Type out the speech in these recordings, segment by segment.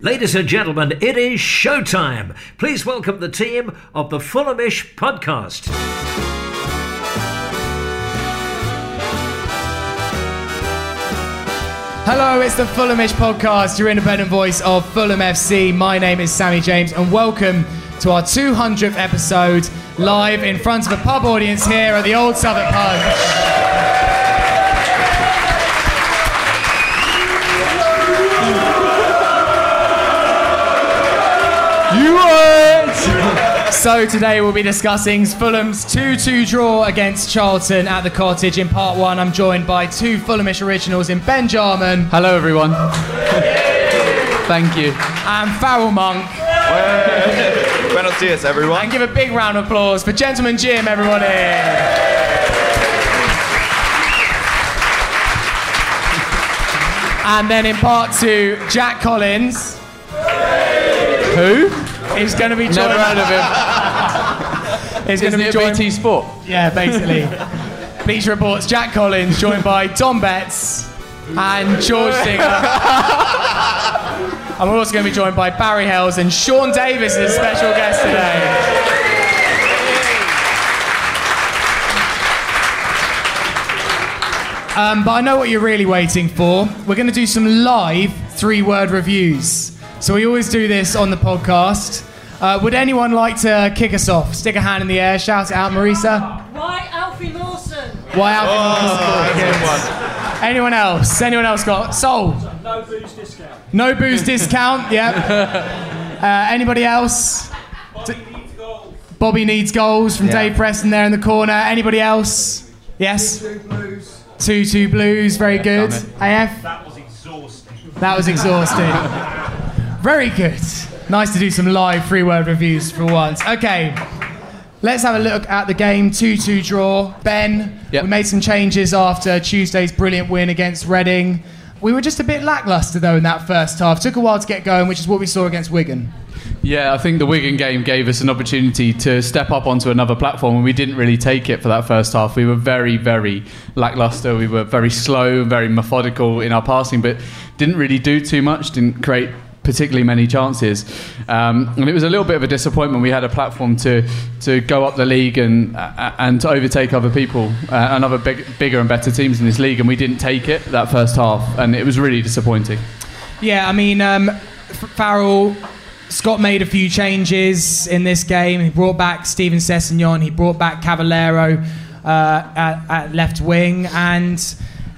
Ladies and gentlemen, it is showtime. Please welcome the team of the Fulhamish podcast. Hello, it's the Fulhamish podcast, your independent voice of Fulham FC. My name is Sammy James, and welcome to our 200th episode live in front of a pub audience here at the Old Suffolk Pub. You! So today we'll be discussing Fulham's 2-2 draw against Charlton at the Cottage. In part one, I'm joined by two Fulhamish originals in Ben Jarman Hello, everyone. Thank you. and Farrell Monk. Buenos dias, everyone. And give a big round of applause for Gentleman Jim, everybody. And then in part two, Jack Collins. Who? He's going to be joined. Never heard of him. He's going to be joined. BT Sport? Yeah, basically. Bleacher Reports, Jack Collins, joined by Dom Betts and George Singer. and we're also going to be joined by Barry Hayles and Sean Davis as a special guest today. Um, but I know what you're really waiting for. We're going to do some live three word reviews. So we always do this on the podcast. Uh, would anyone like to kick us off? Stick a hand in the air, shout it out, Marisa. Why Alfie Mawson? Why Alfie Mawson? Anyone else? Anyone else got sold? No booze discount. No booze discount. Yep. Uh, anybody else? Bobby needs goals from Dave Preston there in the corner. Anybody else? Yes. Two two blues. Very good. AF. That was exhausting. That was exhausting. Very good. Nice to do some live free word reviews for once. Okay. Let's have a look at the game 2 2 draw. Ben, Yep. we made some changes after Tuesday's brilliant win against Reading. We were just a bit lacklustre though in that first half. Took a while to get going, which is what we saw against Wigan. Yeah, I think the Wigan game gave us an opportunity to step up onto another platform, and we didn't really take it for that first half. We were very, very lackluster. We were very slow, very methodical in our passing, but didn't really do too much. Didn't create particularly many chances, um, and it was a little bit of a disappointment. We had a platform to to go up the league and uh, and to overtake other people, uh, and other big, bigger and better teams in this league, and we didn't take it that first half, and it was really disappointing. Yeah, I mean, um, Farrell, Scott made a few changes in this game. He brought back Steven Sessegnon, he brought back Cavaleiro uh, at, at left wing, and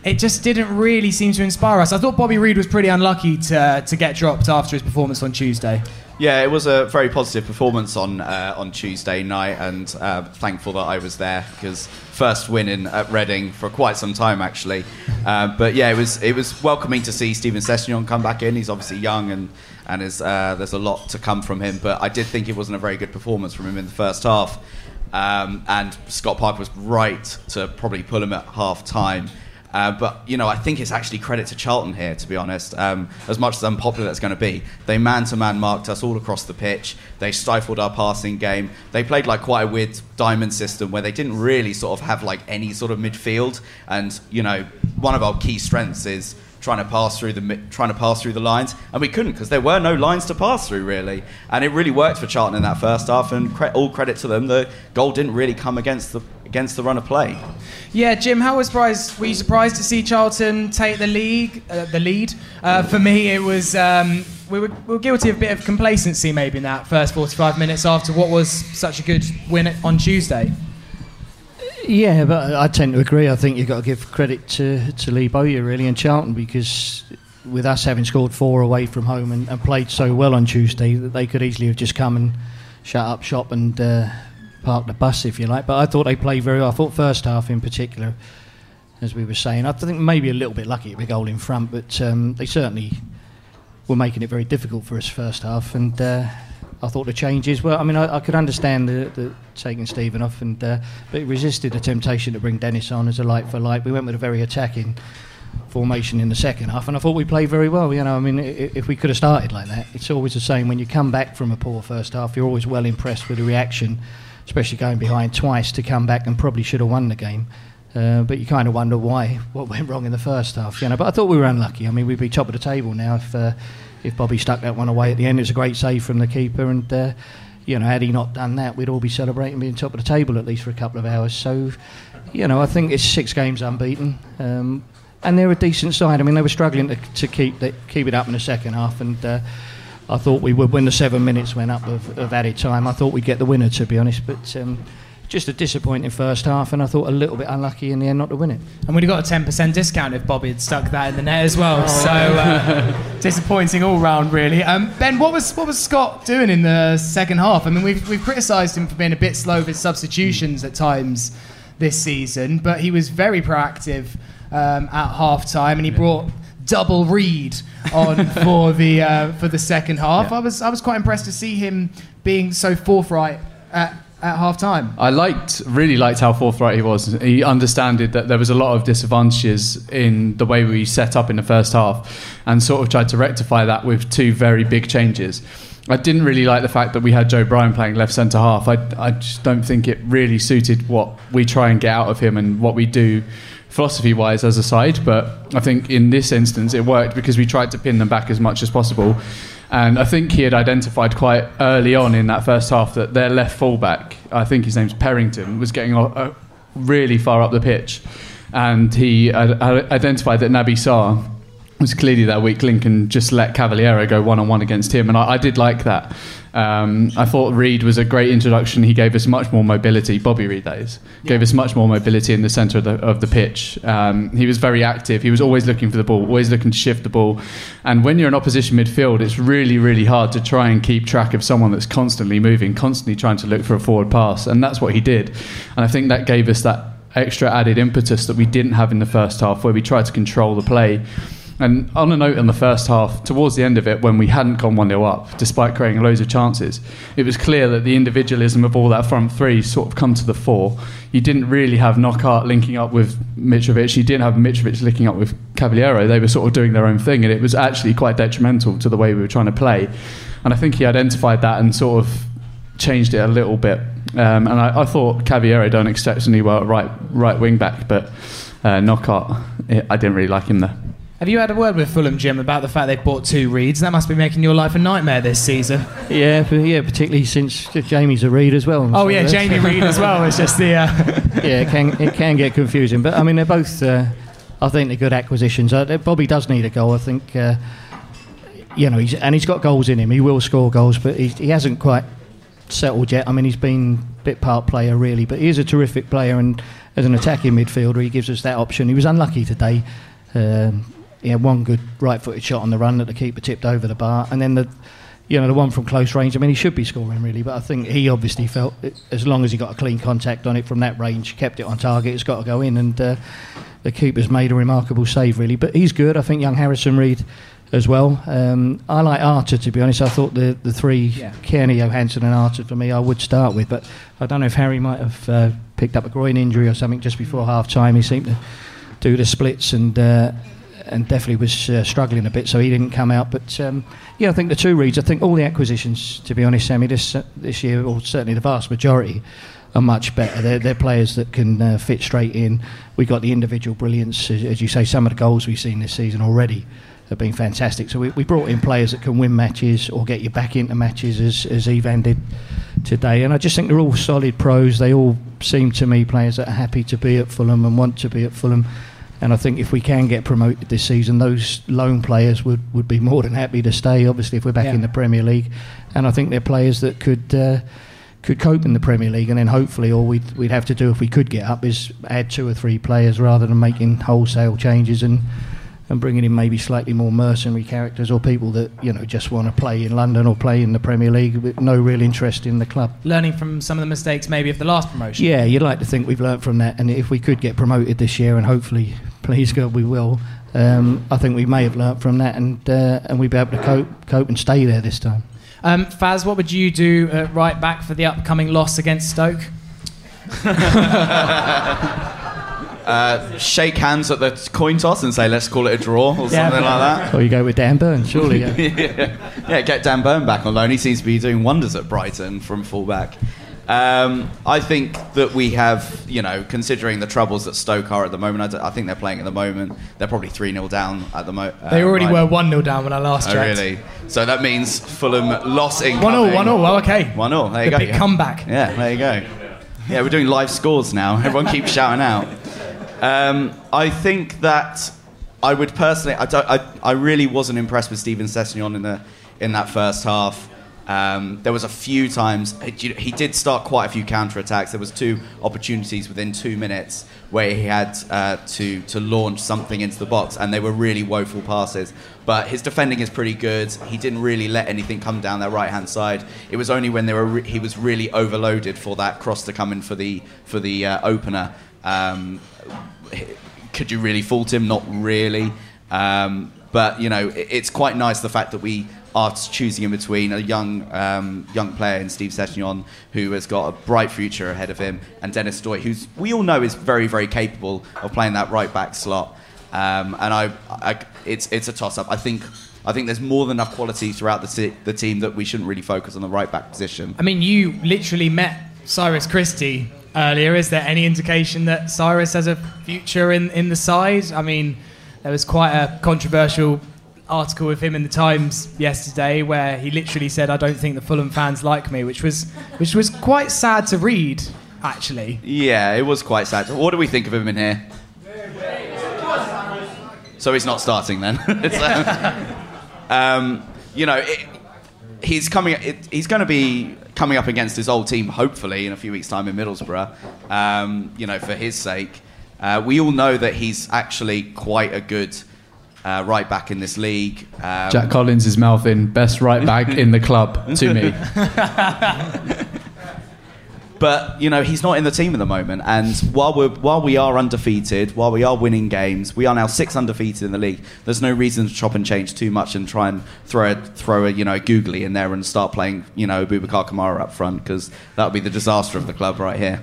it just didn't really seem to inspire us. I thought Bobby Reid was pretty unlucky to, to get dropped after his performance on Tuesday. Yeah, it was a very positive performance on uh, on Tuesday night, and uh, thankful that I was there because first win in at Reading for quite some time actually. Uh, but yeah, it was it was welcoming to see Steven Sessegnon come back in. He's obviously young and and is, uh, there's a lot to come from him. But I did think it wasn't a very good performance from him in the first half. Um, and Scott Parker was right to probably pull him at half time. Uh, but you know, I think it's actually credit to Charlton here, to be honest. Um, as much as unpopular that's going to be, they man-to-man marked us all across the pitch. They stifled our passing game. They played like quite a weird diamond system where they didn't really sort of have like any sort of midfield. And you know, one of our key strengths is trying to pass through the trying to pass through the lines, and we couldn't because there were no lines to pass through really. And it really worked for Charlton in that first half. And cre- all credit to them, the goal didn't really come against the against the run of play. Yeah, Jim, how was surprised? Were you surprised to see Charlton take the league, uh, the lead? Uh, for me, it was um, we, were, we were guilty of a bit of complacency maybe in that first 45 minutes after what was such a good win on Tuesday. Yeah, but I tend to agree. I think you've got to give credit to, to Lee Bowyer, really, and Charlton, because with us having scored four away from home and, and played so well on Tuesday, that they could easily have just come and shut up shop and uh, the bus, if you like. But I thought they played very well. I thought first half in particular, as we were saying, I think maybe a little bit lucky at the goal in front, but um, they certainly were making it very difficult for us first half. And uh, I thought the changes well. I mean, I, I could understand the, the taking Stephen off, and uh, but resisted the temptation to bring Dennis on as a light for light. We went with a very attacking formation in the second half, and I thought we played very well. You know, I mean, if we could have started like that, it's always the same. When you come back from a poor first half, you're always well impressed with the reaction, especially going behind twice to come back and probably should have won the game. Uh, but you kind of wonder why, what went wrong in the first half, you know. But I thought we were unlucky. I mean, we'd be top of the table now if uh, if Bobby stuck that one away at the end, it's a great save from the keeper. And uh, you know, had he not done that, we'd all be celebrating being top of the table at least for a couple of hours. So, you know, I think it's six games unbeaten. Um, and they're a decent side. I mean, they were struggling to, to keep the, keep it up in the second half, and uh, I thought we would when the seven minutes went up of, of added time. I thought we'd get the winner, to be honest. But um, just a disappointing first half, and I thought a little bit unlucky in the end not to win it. And we'd have got a 10% discount if Bobby had stuck that in the net as well. so uh, disappointing all round, really. Um, ben, what was what was Scott doing in the second half? I mean, we've we've criticised him for being a bit slow with his substitutions at times this season, but he was very proactive um, at half time, and he brought double Reid on for the uh, for the second half. I was I was quite impressed to see him being so forthright at, at half time. I liked, really liked how forthright he was. He understood that there was a lot of disadvantages in the way we set up in the first half, and sort of tried to rectify that with two very big changes. I didn't really like the fact that we had Joe Bryan playing left centre half. I, I just don't think it really suited what we try and get out of him and what we do philosophy wise as a side. But I think in this instance it worked because we tried to pin them back as much as possible. And I think he had identified quite early on in that first half that their left fullback, I think his name's Purrington, was getting uh, really far up the pitch. And he identified that Naby Sarr was clearly that weak link and just let Cavaleiro go one on one against him. And I, I did like that. Um, I thought Reid was a great introduction. He gave us much more mobility. Bobby Reid, that is, yeah. gave us much more mobility in the centre of the, of the pitch. Um, he was very active. He was always looking for the ball, always looking to shift the ball. And when you're in opposition midfield, it's really, really hard to try and keep track of someone that's constantly moving, constantly trying to look for a forward pass. And that's what he did. And I think that gave us that extra added impetus that we didn't have in the first half, where we tried to control the play. And on a note in the first half, towards the end of it, when we hadn't gone 1 0 up, despite creating loads of chances, it was clear that the individualism of all that front three sort of come to the fore. You didn't really have Knockaert linking up with Mitrovic, you didn't have Mitrovic linking up with Cavaleiro. They were sort of doing their own thing, and it was actually quite detrimental to the way we were trying to play. And I think he identified that and sort of changed it a little bit. Um, and I, I, thought Cavaleiro done exceptionally well at right, right wing back, but uh, Knockaert, I didn't really like him there. Have you had a word with Fulham, Jim, about the fact they bought two Reeds? That must be making your life a nightmare this season. Yeah, yeah, particularly since Jamie's a Reed as well. Oh so yeah, Jamie Reed as well. It's just the. Uh... yeah, it can it can get confusing, but I mean they're both. Uh, I think they're good acquisitions. Uh, Bobby does need a goal. I think. Uh, you know, he's, and he's got goals in him. He will score goals, but he, he hasn't quite settled yet. I mean, he's been a bit part player really, but he is a terrific player, and as an attacking midfielder, he gives us that option. He was unlucky today. Um, he had one good right-footed shot on the run that the keeper tipped over the bar, and then the you know the one from close range. I mean, he should be scoring really, but I think he obviously felt it, as long as he got a clean contact on it from that range, kept it on target, it's got to go in, and uh, the keeper's made a remarkable save really. But he's good. I think young Harrison Reed as well. Um, I like Arter to be honest. I thought the the three yeah. Cairney, Johansen, and Arter for me I would start with, but I don't know if Harry might have uh, picked up a groin injury or something just before half time. He seemed to do the splits and. Uh, and definitely was uh, struggling a bit, so he didn't come out. But um, yeah, I think the two reads. I think all the acquisitions, to be honest, Sammy, this uh, this year, or certainly the vast majority, are much better. They're, they're players that can uh, fit straight in. We got the individual brilliance, as, as, you say. Some of the goals we've seen this season already have been fantastic. So we, we brought in players that can win matches or get you back into matches, as as Ivan did today. And I just think they're all solid pros. They all seem to me players that are happy to be at Fulham and want to be at Fulham. And I think if we can get promoted this season, those loan players would, would be more than happy to stay. Obviously, if we're back yeah. in the Premier League, and I think they're players that could uh, could cope in the Premier League. And then hopefully, all we'd we'd have to do if we could get up is add two or three players rather than making wholesale changes and and bringing in maybe slightly more mercenary characters or people that you know just want to play in London or play in the Premier League with no real interest in the club. Learning from some of the mistakes maybe of the last promotion. Yeah, you'd like to think we've learned from that, and if we could get promoted this year, and hopefully, please God, we will. Um, I think we may have learnt from that, and uh, and we'd be able to cope, cope and stay there this time. Um, Faz, what would you do uh, right back for the upcoming loss against Stoke? Uh, shake hands at the coin toss and say, let's call it a draw or yeah, something like that. Or you go with Dan Burn, surely. Yeah. yeah. yeah, get Dan Burn back on loan. He seems to be doing wonders at Brighton from fullback. Um, I think that we have, you know, considering the troubles that Stoke are at the moment, I, d- I think they're playing at the moment. They're probably 3 0 down at the moment. They already were 1 0 down when I last Oh, checked. really? So that means Fulham loss in 1 0, 1 0. Well, okay. 1 0. There you The go. big yeah. comeback. Yeah, there you go. Yeah, we're doing live scores now. Everyone keeps shouting out. Um, I think that I would personally, I, don't, I, I really wasn't impressed with Steven Sessegnon in the in that first half. Um, there was a few times he did start quite a few counter attacks. There was two opportunities within two minutes where he had uh, to to launch something into the box, and they were really woeful passes. But his defending is pretty good. He didn't really let anything come down their right hand side. It was only when they were re- he was really overloaded for that cross to come in for the for the uh, opener. Um, could you really fault him? Not really. Um, but you know, it's quite nice the fact that we are choosing in between a young um, young player in Steve Sessegnon, who has got a bright future ahead of him, and Denis Odoi, who we all know is very very capable of playing that right back slot. Um, and I, I, it's it's a toss up. I think. I think there's more than enough quality throughout the, t- the team that we shouldn't really focus on the right back position. I mean, you literally met Cyrus Christie earlier. Is there any indication that Cyrus has a future in, in the side? I mean, there was quite a controversial article with him in the Times yesterday where he literally said, "I don't think the Fulham fans like me," which was which was quite sad to read, actually. Yeah, it was quite sad. What do we think of him in here? So he's not starting then. Uh, um, you know, it, he's coming. It, he's going to be coming up against his old team, hopefully, in a few weeks' time in Middlesbrough. Um, you know, for his sake, uh, we all know that he's actually quite a good uh, right back in this league. Um, Jack Collins is mouthing best right back in the club to me. But you know he's not in the team at the moment, and while we are while we are undefeated, while we are winning games, we are now six undefeated in the league. There's no reason to chop and change too much and try and throw a, throw a you know googly in there and start playing you know Boubacar Kamara up front because that would be the disaster of the club right here.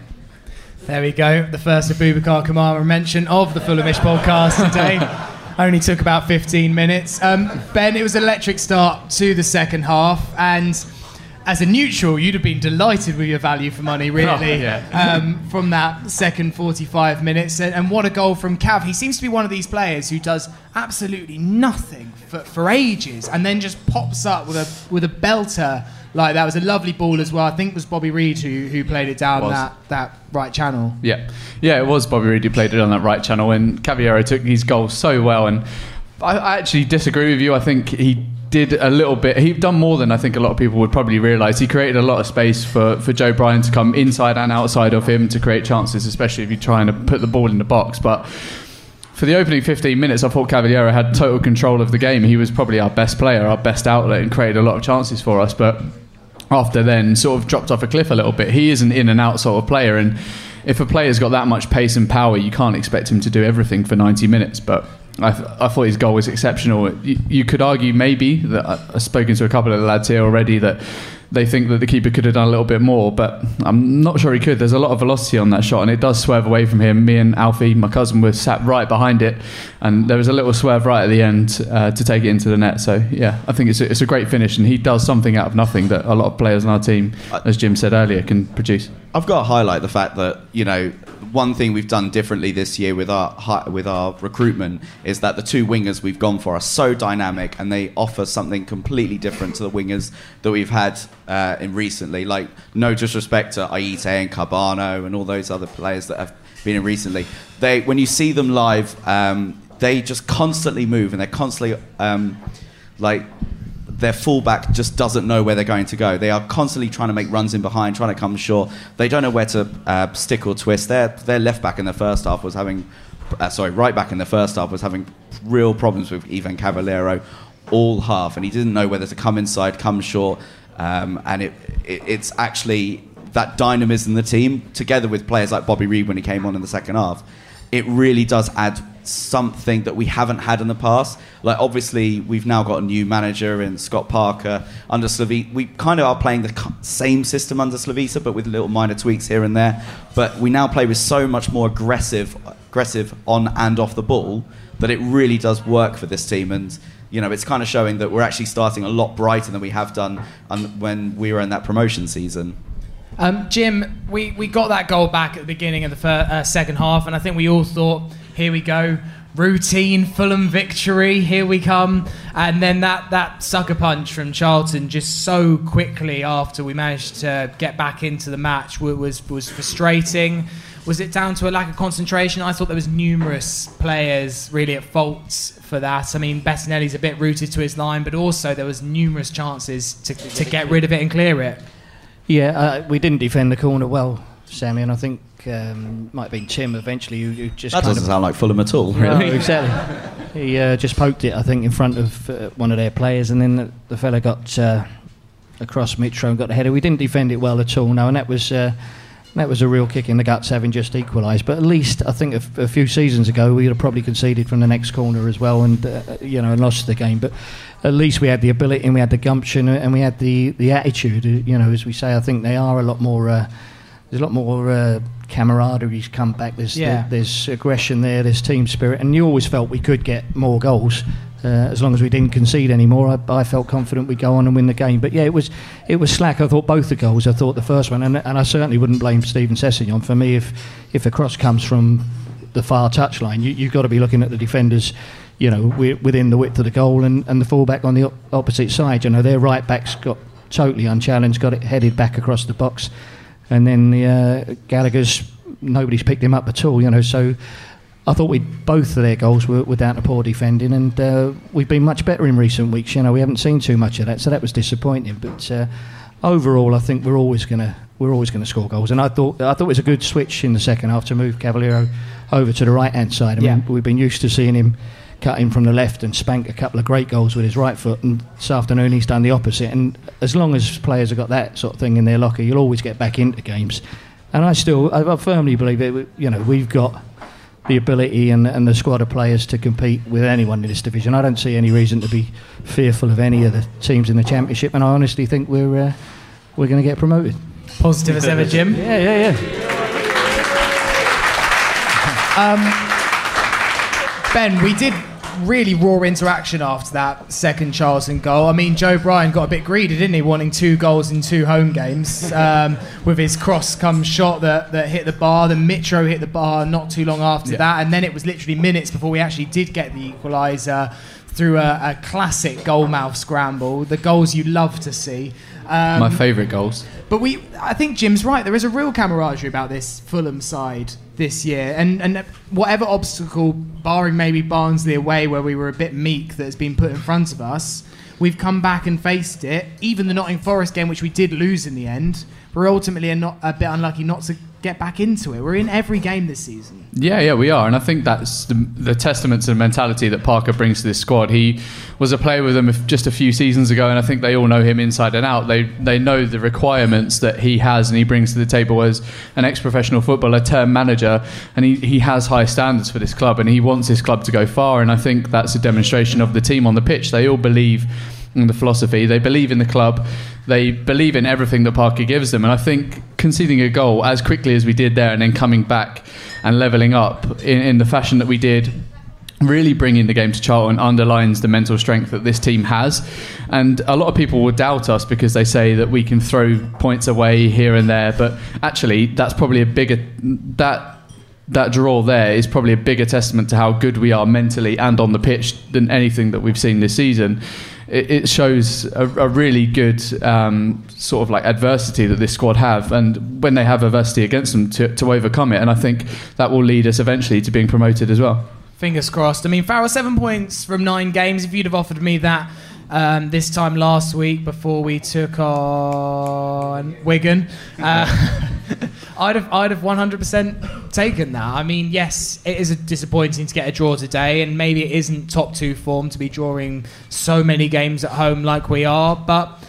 There we go. The first Aboubakar Kamara mention of the Fulhamish podcast today. Only took about 15 minutes. Um, ben, it was an electric start to the second half, and as a neutral, you'd have been delighted with your value for money, really, Oh, yeah. um, from that second 45 minutes. And, and what a goal from Cav. He seems to be one of these players who does absolutely nothing for, for ages and then just pops up with a, with a belter like that. It was a lovely ball as well. I think it was Bobby Reid who, who played it down Was. that, that right channel. Yeah, yeah, it was Bobby Reid who played it on that right channel, and Cavaleiro took his goal so well. And I, I actually disagree with you. I think he did a little bit. He'd done more than I think a lot of people would probably realise. He created a lot of space for, for Joe Bryan to come inside and outside of him to create chances, especially if you're trying to put the ball in the box. But for the opening 15 minutes, I thought Cavaleiro had total control of the game. He was probably our best player, our best outlet, and created a lot of chances for us. But after then, sort of dropped off a cliff a little bit. He is an in and out sort of player, and if a player's got that much pace and power, you can't expect him to do everything for 90 minutes. But I, th- I thought his goal was exceptional. You, you could argue maybe that I- I've spoken to a couple of the lads here already that they think that the keeper could have done a little bit more, but I'm not sure he could. There's a lot of velocity on that shot, and it does swerve away from him. Me and Alfie, my cousin, were sat right behind it, and there was a little swerve right at the end uh, to take it into the net. So yeah, I think it's a, it's a great finish, and he does something out of nothing that a lot of players on our team, as Jim said earlier, can produce. I've got to highlight the fact that you know one thing we've done differently this year with our with our recruitment is that the two wingers we've gone for are so dynamic and they offer something completely different to the wingers that we've had uh, in recently. Like no disrespect to Ayité and Kebano and all those other players that have been in recently. They when you see them live, um, they just constantly move and they're constantly um, like their fullback just doesn't know where they're going to go. They are constantly trying to make runs in behind, trying to come short. They don't know where to uh, stick or twist. Their their left back in the first half was having, uh, sorry, right back in the first half was having real problems with Ivan Cavaleiro all half, and he didn't know whether to come inside, come short, um, and it, it it's actually that dynamism in the team together with players like Bobby Reid when he came on in the second half. It really does add something that we haven't had in the past. Like obviously we've now got a new manager in Scott Parker under Slavi. We kind of are playing the same system under Slavisa, but with little minor tweaks here and there. But we now play with so much more aggressive, aggressive on and off the ball that it really does work for this team. And you know, it's kind of showing that we're actually starting a lot brighter than we have done when we were in that promotion season. Um, Jim, we, we got that goal back at the beginning of the fir- uh, second half, and I think we all thought, here we go, routine Fulham victory, here we come. And then that, that sucker punch from Charlton just so quickly after we managed to get back into the match was, was frustrating. Was it down to a lack of concentration? I thought there was numerous players really at fault for that. I mean, Bettinelli's a bit rooted to his line, but also there was numerous chances to, to get rid of it and clear it. Yeah, uh, we didn't defend the corner well, Sammy, and I think um, might have been Tim eventually who, who just That doesn't of, sound like Fulham at all, No, really. exactly. He uh, just poked it, I think, in front of uh, one of their players, and then the, the fella got uh, across Mitro and got the header. We didn't defend it well at all, no, and that was uh, that was a real kick in the guts, having just equalised. But at least I think a, f- a few seasons ago we would have probably conceded from the next corner as well, and uh, you know, and lost the game. But at least we had the ability and we had the gumption and we had the the attitude. uh, You know, as we say, I think they are a lot more. Uh, there's a lot more uh, camaraderie's come back. There's Yeah. there- there's aggression there. There's team spirit, and you always felt we could get more goals. Uh, as long as we didn't concede anymore, I, I felt confident we'd go on and win the game. But yeah, it was it was slack. I thought both the goals. I thought the first one, and, and I certainly wouldn't blame Steven Sessegnon. For me, if if a cross comes from the far touchline, you, you've got to be looking at the defenders. You know, wi- within the width of the goal, and, and the fullback on the op- opposite side. You know, their right backs got totally unchallenged, got it headed back across the box, and then the uh, Gallagher's nobody's picked him up at all. You know, so I thought we both of their goals were, were down to poor defending, and uh, we've been much better in recent weeks. You know, we haven't seen too much of that, so that was disappointing. But uh, overall, I think we're always going to we're always going to score goals, and I thought I thought it was a good switch in the second half to move Cavaleiro over to the right hand side. I Yeah. mean, we've been used to seeing him cut in from the left and spank a couple of great goals with his right foot, and this afternoon he's done the opposite. And as long as players have got that sort of thing in their locker, you'll always get back into games. And I still, I, firmly believe it. You know, we've got the ability and, and the squad of players to compete with anyone in this division. I don't see any reason to be fearful of any of the teams in the championship, and I honestly think we're uh, we're going to get promoted. Positive as ever, Jim. Yeah, yeah, yeah. Um, Ben, we did really raw interaction after that second Charlton goal. I mean, Joe Bryan got a bit greedy, didn't he, wanting two goals in two home games um, with his cross come shot that, that hit the bar. Then Mitro hit the bar not too long after Yeah. that, and then it was literally minutes before we actually did get the equaliser through a, a classic goalmouth scramble. The goals you love to see. Um, My favourite goals. but we, I think Jim's right. There is a real camaraderie about this Fulham side this year, and and whatever obstacle, barring maybe Barnsley away, where we were a bit meek, that has been put in front of us, we've come back and faced it. Even the Nottingham Forest game, which we did lose in the end, we're ultimately a, not, a bit unlucky not to get back into it. We're in every game this season. Yeah, yeah, we are, and I think that's the, the testament to the mentality that Parker brings to this squad. He was a player with them just a few seasons ago, and I think they all know him inside and out. They they know the requirements that he has and he brings to the table as an ex-professional footballer, term manager, and he, he has high standards for this club, and he wants this club to go far. And I think that's a demonstration of the team on the pitch. They all believe in the philosophy. They believe in the club. They believe in everything that Parker gives them. And I think conceding a goal as quickly as we did there and then coming back and levelling up in, in the fashion that we did, really bringing the game to Charlton underlines the mental strength that this team has. And a lot of people will doubt us because they say that we can throw points away here and there. But actually, that's probably a bigger. That that draw there is probably a bigger testament to how good we are mentally and on the pitch than anything that we've seen this season. It, it shows a, a really good um, sort of like adversity that this squad have, and when they have adversity against them, to, to overcome it. And I think that will lead us eventually to being promoted as well. Fingers crossed. I mean, Farrell, seven points from nine games. If you'd have offered me that um, this time last week before we took on Wigan, uh, I'd have I'd have 100% taken that. I mean, yes, it is disappointing to get a draw today, and maybe it isn't top two form to be drawing so many games at home like we are, but.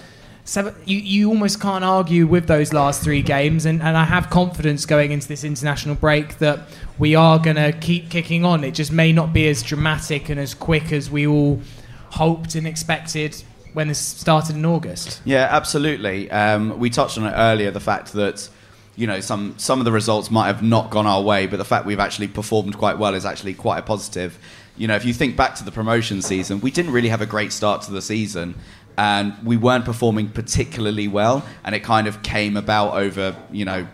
Seven, you, you almost can't argue with those last three games, and, and I have confidence going into this international break that we are going to keep kicking on. It just may not be as dramatic and as quick as we all hoped and expected when this started in August. Yeah, absolutely. Um, we touched on it earlier. The fact that you know some some of the results might have not gone our way, but the fact we've actually performed quite well is actually quite a positive. You know, if you think back to the promotion season, we didn't really have a great start to the season, and we weren't performing particularly well, and it kind of came about over you know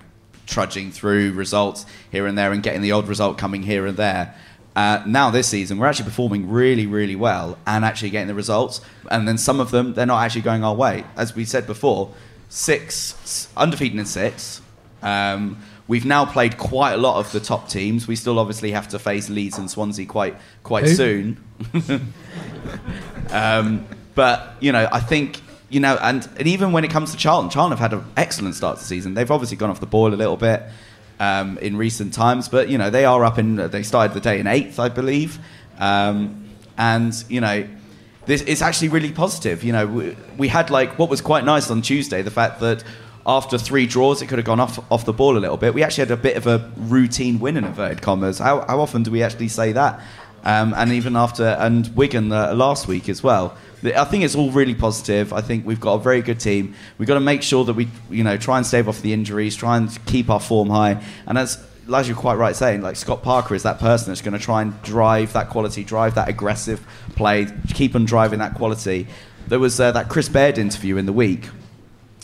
trudging through results here and there and getting the odd result coming here and there. Uh, now this season, we're actually performing really, really well and actually getting the results. And then some of them, they're not actually going our way. As we said before, six undefeated in six. Um, we've now played quite a lot of the top teams. We still obviously have to face Leeds and Swansea quite quite Who? soon. um, but you know, I think you know, and, and even when it comes to Charlton, Charlton have had an excellent start to the season. They've obviously gone off the ball a little bit um, in recent times, but you know, they are up in. They started the day in eighth, I believe, um, and you know. This, it's actually really positive. You know, we, we had like what was quite nice on Tuesday, the fact that after three draws, it could have gone off off the ball a little bit. We actually had a bit of a routine win in inverted commas. How, how often do we actually say that? Um, and even after and Wigan uh, last week as well. I think it's all really positive. I think we've got a very good team. We've got to make sure that we, you know, try and stave off the injuries, try and keep our form high. And as as you're quite right saying, like Scott Parker is that person that's going to try and drive that quality, drive that aggressive play, keep on driving that quality. There was uh, that Chris Baird interview in the week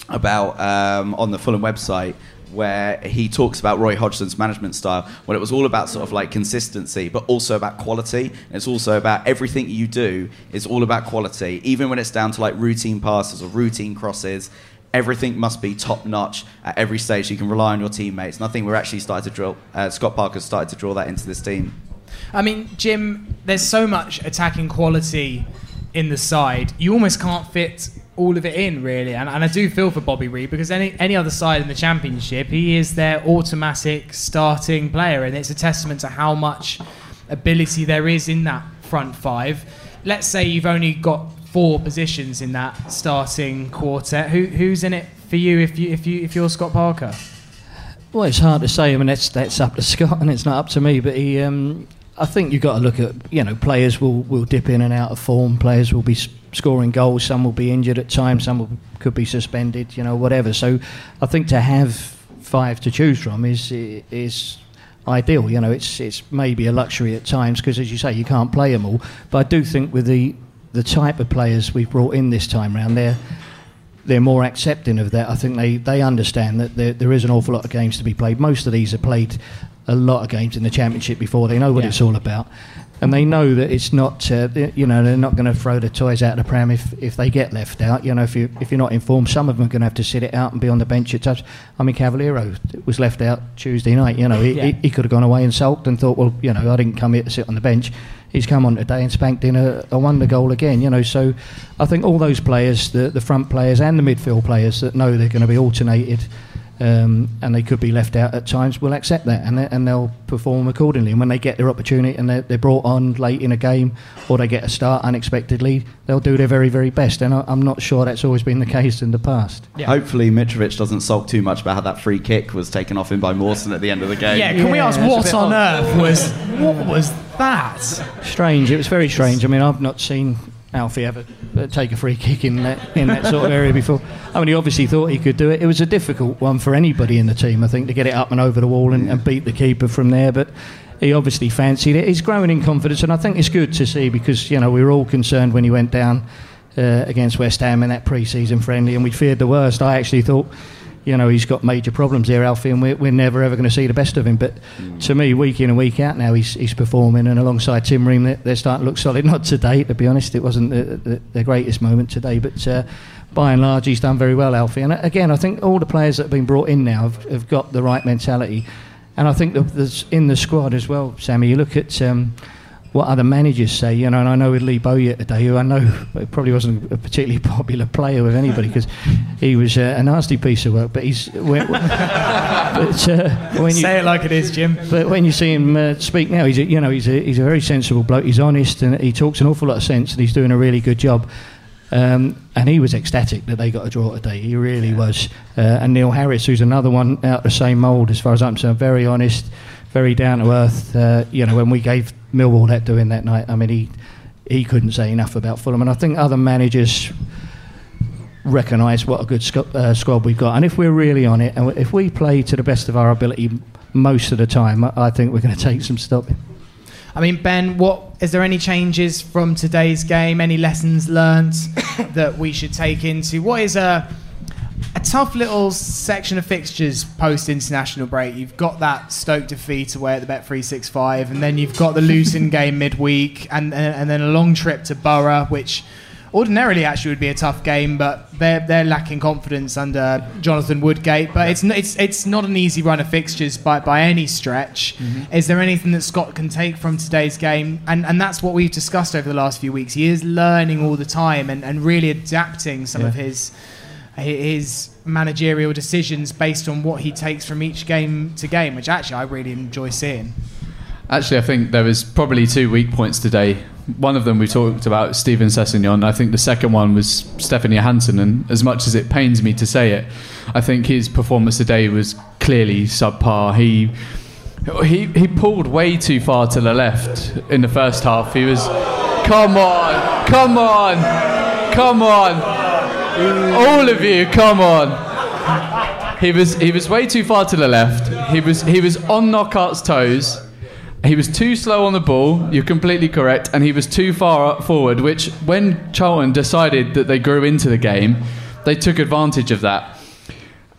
about um, on the Fulham website where he talks about Roy Hodgson's management style, when it was all about sort of like consistency, but also about quality. And it's also about everything you do is all about quality, even when it's down to like routine passes or routine crosses. Everything must be top notch at every stage. You can rely on your teammates. And I think we're actually starting to drill. Uh, Scott Parker's started to draw that into this team. I mean, Jim, there's so much attacking quality in the side. You almost can't fit all of it in, really. And, and I do feel for Bobby Reid because any, any other side in the Championship, he is their automatic starting player. And it's a testament to how much ability there is in that front five. Let's say you've only got four positions in that starting quartet. Who, who's in it for you if, you if, you, if you're Scott Parker? Well, it's hard to say. I mean, that's that's up to Scott, and it's not up to me. But he, um, I think you've got to look at you know players will, will dip in and out of form. Players will be scoring goals. Some will be injured at times. Some will, could be suspended. You know, whatever. So, I think to have five to choose from is is ideal. You know, it's it's maybe a luxury at times because, as you say, you can't play them all. But I do think with the the type of players we've brought in this time round, they're they're more accepting of that. I think they, they understand that there, there is an awful lot of games to be played. Most of these are played a lot of games in the championship before. They know what Yeah. it's all about, and they know that it's not. Uh, you know, they're not going to throw the toys out of the pram if, if they get left out. You know, if you if you're not informed, some of them are going to have to sit it out and be on the bench at times. I mean, Cavaleiro was left out Tuesday night. You know, he, Yeah. he, he could have gone away and sulked and thought, well, you know, I didn't come here to sit on the bench. He's come on today and spanked in a, a wonder goal again. You know, so I think all those players, the the front players and the midfield players that know they're going to be alternated. Um, and they could be left out at times. Will accept that, and, they, and they'll perform accordingly. And when they get their opportunity and they're, they're brought on late in a game, or they get a start unexpectedly, they'll do their very, very best. And I, I'm not sure that's always been the case in the past. Yeah. Hopefully, Mitrovic doesn't sulk too much about how that free kick was taken off him by Mawson at the end of the game. Yeah, can we ask what on odd. earth was what was that? Strange. It was very strange. I mean, I've not seen Alfie ever take a free kick in that in that sort of area before. I mean, he obviously thought he could do it. It was a difficult one for anybody in the team, I think, to get it up and over the wall and, and beat the keeper from there. But he obviously fancied it. He's growing in confidence, and I think it's good to see because you know we were all concerned when he went down uh, against West Ham in that pre-season friendly, and we feared the worst. I actually thought. You know he's got major problems here, Alfie, and we're, we're never ever going to see the best of him. But to me, week in and week out now, he's, he's performing, and alongside Tim Ream, they're, they're starting to look solid. Not today, to be honest, it wasn't the, the, the greatest moment today, but uh, by and large, he's done very well, Alfie. And uh, again, I think all the players that have been brought in now have, have got the right mentality, and I think that there's in the squad as well, Sammy. You look at. Um, what other managers say, you know, and I know with Lee Bowyer today, who I know probably wasn't a particularly popular player with anybody because he was uh, a nasty piece of work. But he's, when, but uh, when you Say it like it is, Jim. but when you see him uh, speak now, he's a, you know he's a, he's a very sensible bloke. He's honest and he talks an awful lot of sense, and he's doing a really good job. Um, and he was ecstatic that they got a draw today. He really was. Uh, and Neil Harris, who's another one out the same mould as far as I'm concerned, very honest, very down to earth. Uh, you know, when we gave Millwall that doing that night, I mean, he he couldn't say enough about Fulham. And I think other managers recognise what a good uh, squad we've got. And if we're really on it, and if we play to the best of our ability most of the time, I- I think we're going to take some stopping. I mean, Ben, what is there any changes from today's game? Any lessons learned that we should take into what is a a tough little section of fixtures post international break. You've got that Stoke defeat away at the Bet three six five, and then you've got the Luton game midweek, and, and and then a long trip to Borough, which ordinarily actually would be a tough game, but they're they're lacking confidence under Jonathan Woodgate. But it's it's it's not an easy run of fixtures by by any stretch. Mm-hmm. Is there anything that Scott can take from today's game? And and that's what we've discussed over the last few weeks. He is learning all the time and, and really adapting some of his his managerial decisions based on what he takes from each game to game, which actually I really enjoy seeing. Actually, I think there was probably two weak points today. One of them we talked about, Steven Sessegnon. I think the second one was Stefan Johansen. And as much as it pains me to say it, I think his performance today was clearly subpar. He he he pulled way too far to the left in the first half. He was, come on, come on, come on, all of you, come on. He was he was way too far to the left. He was he was on Knockaert's toes. He was too slow on the ball. You're completely correct, and he was too far forward. Which, when Charlton decided that they grew into the game, they took advantage of that,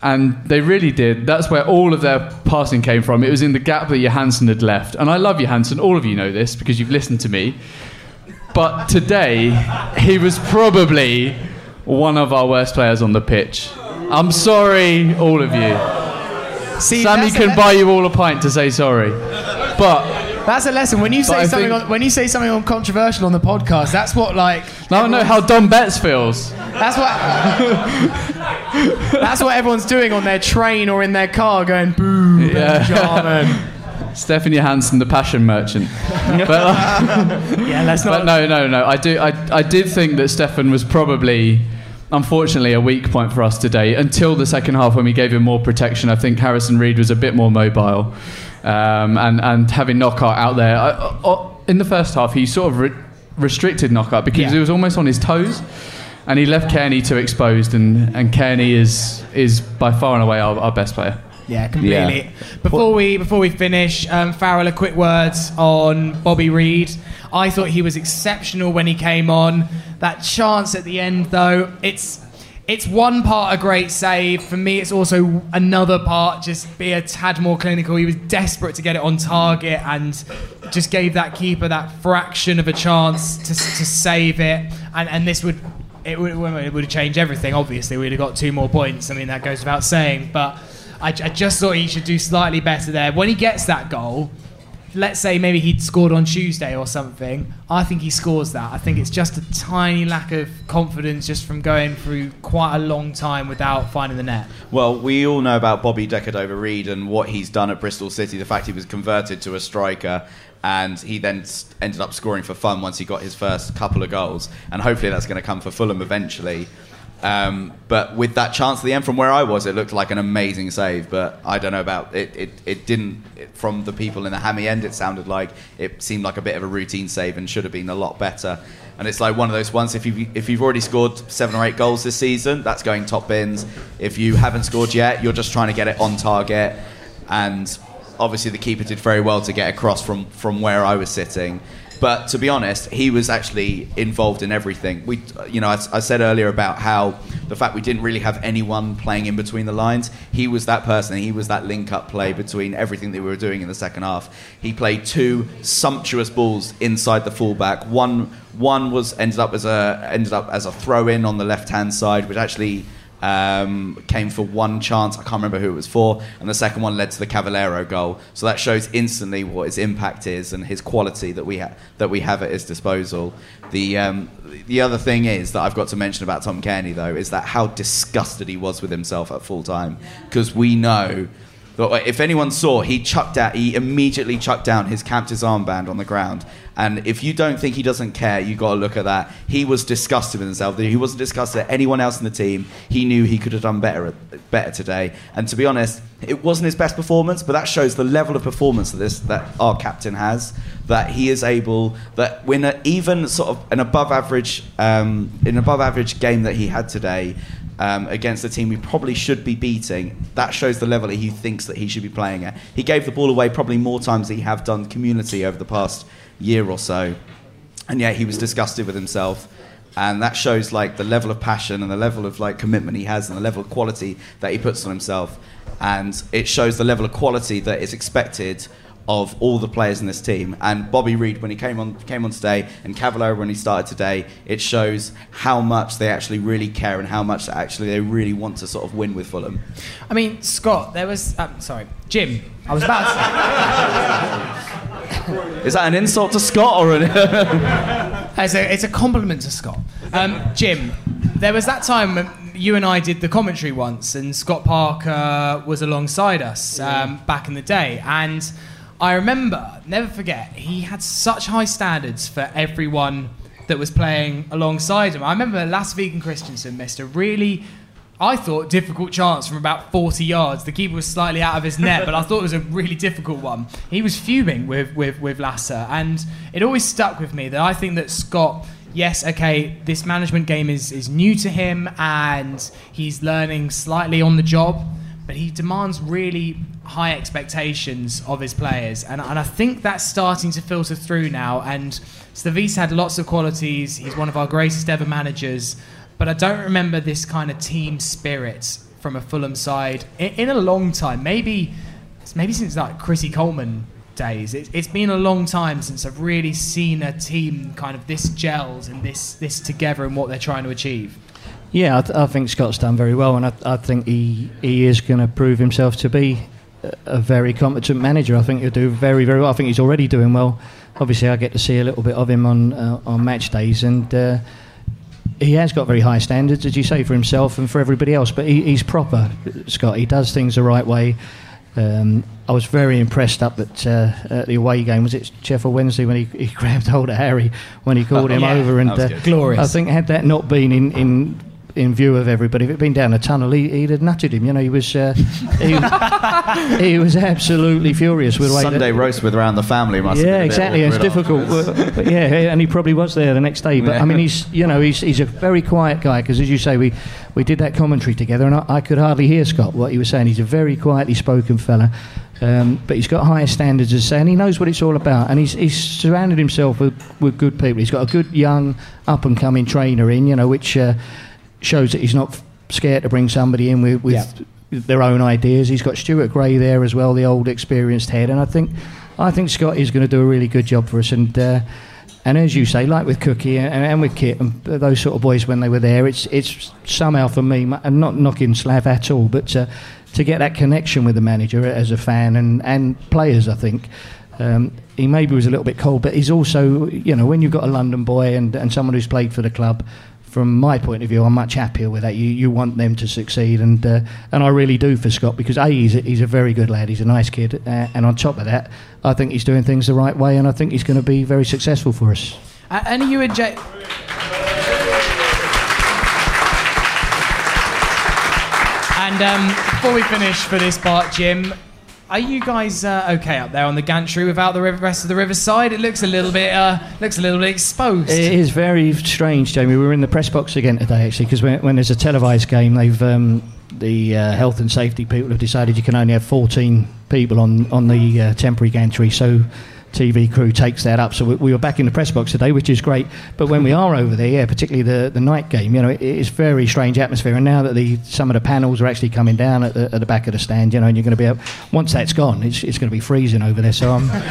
and they really did. That's where all of their passing came from. It was in the gap that Johansen had left, and I love Johansen. All of you know this because you've listened to me. But today, he was probably one of our worst players on the pitch. I'm sorry, all of you. See, Sammy can buy you all a pint to say sorry. But That's a lesson. When you say something, think- on, when you say something on controversial on the podcast, that's what like. I know how Dom Betts feels. That's what. that's what everyone's doing on their train or in their car, going boo, Yeah. Benjamin. Stefan Johansen, the passion merchant. but, uh, yeah, let's but not. no, no, no. I do. I, I did think that Stefan was probably, unfortunately, a weak point for us today. Until the second half, when we gave him more protection, I think Harrison Reed was a bit more mobile, um, and and having Knockaert out there. I, I, in the first half, he sort of re- restricted Knockaert because Yeah. he was almost on his toes. And he left Cairney too exposed, and, and Cairney is is by far and away our, our best player. Yeah, completely. Yeah. Before we before we finish, um, Farrell, a quick word on Bobby Reid. I thought he was exceptional when he came on. That chance at the end, though, it's it's one part a great save. For me, it's also another part just be a tad more clinical. He was desperate to get it on target and just gave that keeper that fraction of a chance to, to save it. And and this would it would, it would have changed everything. Obviously, we'd have got two more points. I mean, that goes without saying. But I, I just thought he should do slightly better there. When he gets that goal, let's say maybe he'd scored on Tuesday or something. I think he scores that. I think it's just a tiny lack of confidence just from going through quite a long time without finding the net. Well, we all know about Bobby Decordova-Reid and what he's done at Bristol City. The fact he was converted to a striker and he then ended up scoring for fun once he got his first couple of goals. And hopefully that's going to come for Fulham eventually. Um, but with that chance at the end, from where I was, it looked like an amazing save. But I don't know about it. It, it didn't. It, from the people in the hammy end, it sounded like it seemed like a bit of a routine save and should have been a lot better. And it's like one of those ones. If you if you've already scored seven or eight goals this season, that's going top bins. If you haven't scored yet, you're just trying to get it on target. And obviously, the keeper did very well to get across from from where I was sitting. But to be honest, he was actually involved in everything. We, you know, I, I said earlier about how the fact we didn't really have anyone playing in between the lines. He was that person. He was that link-up play between everything that we were doing in the second half. He played two sumptuous balls inside the fullback. One, one was ended up as a ended up as a throw-in on the left-hand side, which actually um, came for one chance. I can't remember who it was for, and the second one led to the Cavaleiro goal. So that shows instantly what his impact is and his quality that we ha- that we have at his disposal. The um, the other thing is that I've got to mention about Tom Cairney though is that how disgusted he was with himself at full time because we know. that If anyone saw, he chucked out. He immediately chucked down his captain's armband on the ground. And if you don't think he doesn't care, you got to look at that. He was disgusted with himself. He wasn't disgusted at anyone else in the team. He knew he could have done better, better today. And to be honest, it wasn't his best performance, but that shows the level of performance that this that our captain has. That he is able that when even sort of an above average, um, an above average game that he had today. Um, against a team we probably should be beating, that shows the level that he thinks that he should be playing at. He gave the ball away probably more times than he have done community over the past year or so, and yet he was disgusted with himself. And that shows like the level of passion and the level of like commitment he has and the level of quality that he puts on himself. And it shows the level of quality that is expected of all the players in this team. And Bobby Reid, when he came on came on today, and Cavaleiro when he started today, it shows how much they actually really care and how much actually they really want to sort of win with Fulham. I mean, Scott, there was. Um, sorry, Jim. I was about to. Is that an insult to Scott or an? It's a, it's a compliment to Scott. Um, Jim, there was that time when you and I did the commentary once, and Scott Parker was alongside us um, back in the day. And I remember, never forget, he had such high standards for everyone that was playing alongside him. I remember Lasse Vigen Christensen missed a really I thought difficult chance from about 40 yards. The keeper was slightly out of his net, but I thought it was a really difficult one. He was fuming with with with Lasse, and it always stuck with me that I think that Scott. Yes, okay, this management game is, is new to him and he's learning slightly on the job, but he demands really high expectations of his players. And, and I think that's starting to filter through now. And Slavisa had lots of qualities. He's one of our greatest ever managers but I don't remember this kind of team spirit from a Fulham side in, in a long time. Maybe, maybe since like Chrissy Coleman days. It, it's been a long time since I've really seen a team kind of this gels and this this together and what they're trying to achieve. Yeah, I, th- I think Scott's done very well, and I, I think he he is going to prove himself to be a, a very competent manager. I think he'll do very very well. I think he's already doing well. Obviously, I get to see a little bit of him on uh, on match days, and uh, he has got very high standards, as you say, for himself and for everybody else. But he, he's proper, Scott. He does things the right way. Um, I was very impressed up at, uh, at, the away game. Was it Sheffield Wednesday when he, he grabbed hold of Harry when he called oh, him yeah, over? And uh, glorious. I think had that not been in, in in view of everybody. If it'd been down a tunnel, he, would have nutted him. You know, he was uh, he, he, was absolutely furious with the way Sunday that, roast with around the family. Must yeah, exactly. It's difficult, but yeah, and he probably was there the next day. But yeah. I mean, he's you know he's he's a very quiet guy because as you say, we we did that commentary together, and I, I could hardly hear Scott what he was saying. He's a very quietly spoken fella. Um, but he's got higher standards as say, and he knows what it's all about. And he's, he's surrounded himself with, with good people. He's got a good young up and coming trainer in, you know, which uh, shows that he's not scared to bring somebody in with, with yeah. their own ideas. He's got Stuart Gray there as well, the old experienced head, and I think I think Scott is going to do a really good job for us. And uh, and as you say, like with Cookie and, and, with Kit and those sort of boys when they were there, it's it's somehow for me, and not knocking Slav at all, but uh, to get that connection with the manager as a fan and and players, I think. Um, he maybe was a little bit cold, but he's also, you know, when you've got a London boy and, and someone who's played for the club, from my point of view, I'm much happier with that. You you want them to succeed, and uh, and I really do for Scott because a he's a, he's a very good lad. He's a nice kid, uh, and on top of that, I think he's doing things the right way, and I think he's going to be very successful for us. Uh, and you and Jay. And um, before we finish for this part, Jim, are you guys uh, okay up there on the gantry without the rest of the riverside? It looks a little bit uh, looks a little bit exposed. It is very strange, Jamie. We were in the press box again today, actually, because when, when, there's a televised game, they've um, the uh, health and safety people have decided you can only have 14 people on on the uh, temporary gantry. So TV crew takes that up. So we, we, were back in the press box today, which is great. But when we are over there, yeah, particularly the, the night game, you know, it, it's very strange atmosphere. And now that the some of the panels are actually coming down at the, at the back of the stand, you know, and you're going to be able, once that's gone, it's, it's going to be freezing over there. So I'm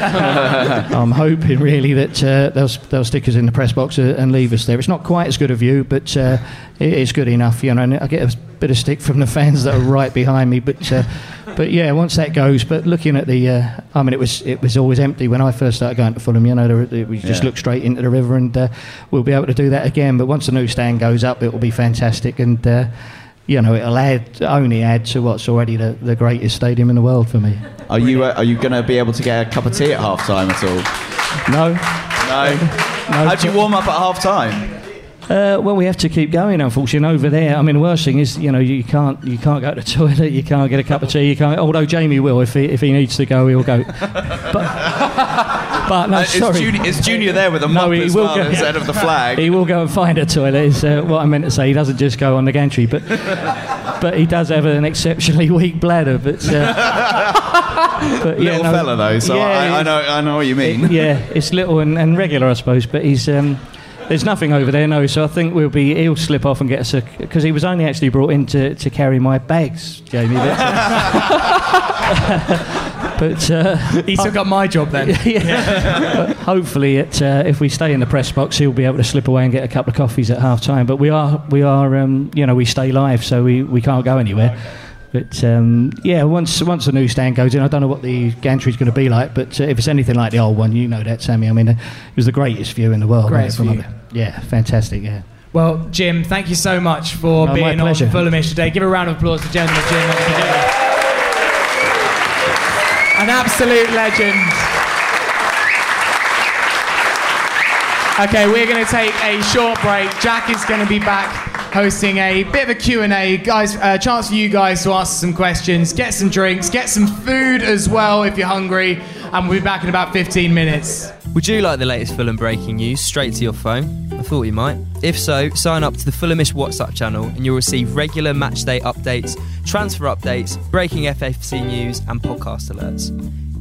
I'm hoping really that uh, they'll they'll stick us in the press box uh, and leave us there. It's not quite as good a view, but uh, it is good enough, you know. And I get a bit of stick from the fans that are right behind me, but uh, but yeah, once that goes. But looking at the, uh, I mean, it was it was always empty when I first started going to Fulham. You know, we just yeah. look straight into the river, and uh, we'll be able to do that again. But once the new stand goes up, it will be fantastic, and uh, you know, it'll add only add to what's already the, the greatest stadium in the world for me. Are you uh, are you going to be able to get a cup of tea at half time at all? No. No. no. How do you warm up at half time? Uh, well, we have to keep going. Unfortunately, over there. I mean, the worst thing is, you know, you can't you can't go to the toilet, you can't get a cup of tea, you can't. Although Jamie will, if he if he needs to go, he'll go. But But no, Uh, is, sorry. Junior, is Junior there with a No, mop he will well go- instead of the flag? He will go and find a toilet. Is uh, what I meant to say. He doesn't just go on the gantry, but but he does have an exceptionally weak bladder. But, uh, but Little fella though, so I, I know I know what you mean. It- yeah, it's little and, and regular, I suppose. But he's um, there's nothing over there, no. So I think we'll be. He'll slip off and get us a because he was only actually brought in to, to carry my bags, Jamie. But, uh, He took up my job then. yeah. Hopefully, it, uh, if we stay in the press box, he'll be able to slip away and get a couple of coffees at half time. But we are, we are, um, you know, we stay live, so we, we can't go anywhere. But um, yeah, once once the newsstand goes in, I don't know what the gantry's going to be like. But uh, if it's anything like the old one, you know that, Sammy. I mean, uh, it was the greatest view in the world. Greatest view. from up there? Yeah, fantastic. Yeah. Well, Jim, thank you so much for my being on. Fulhamish today. Give a round of applause to gentleman Jim. Jim. An absolute legend. Okay, we're going to take a short break. Jack is going to be back hosting a bit of a Q&A. Guys, a chance for you guys to ask some questions, get some drinks, get some food as well if you're hungry, and we'll be back in about 15 minutes. Would you like the latest Fulham breaking news straight to your phone? I thought you might. If so, sign up to the Fulhamish WhatsApp channel and you'll receive regular matchday updates, transfer updates, breaking FFC news, and podcast alerts.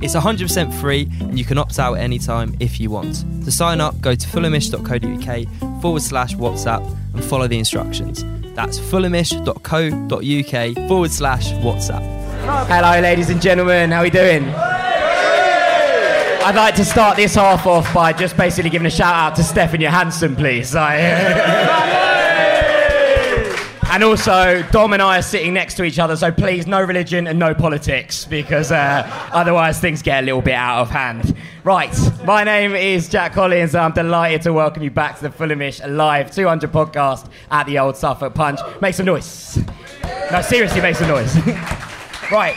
It's 100% free and you can opt out at any time if you want. To sign up, go to fulhamish.co.uk forward slash WhatsApp and follow the instructions. That's fulhamish.co.uk forward slash WhatsApp. Hello, ladies and gentlemen. How are we doing? I'd like to start this half off by just basically giving a shout out to Stefan Johansen, please. And also, Dom and I are sitting next to each other, so please, no religion and no politics, because uh, otherwise things get a little bit out of hand. Right, my name is Jack Collins, and I'm delighted to welcome you back to the Fulhamish Live 200 podcast at the Old Suffolk Punch. Make some noise. No, seriously, make some noise. right.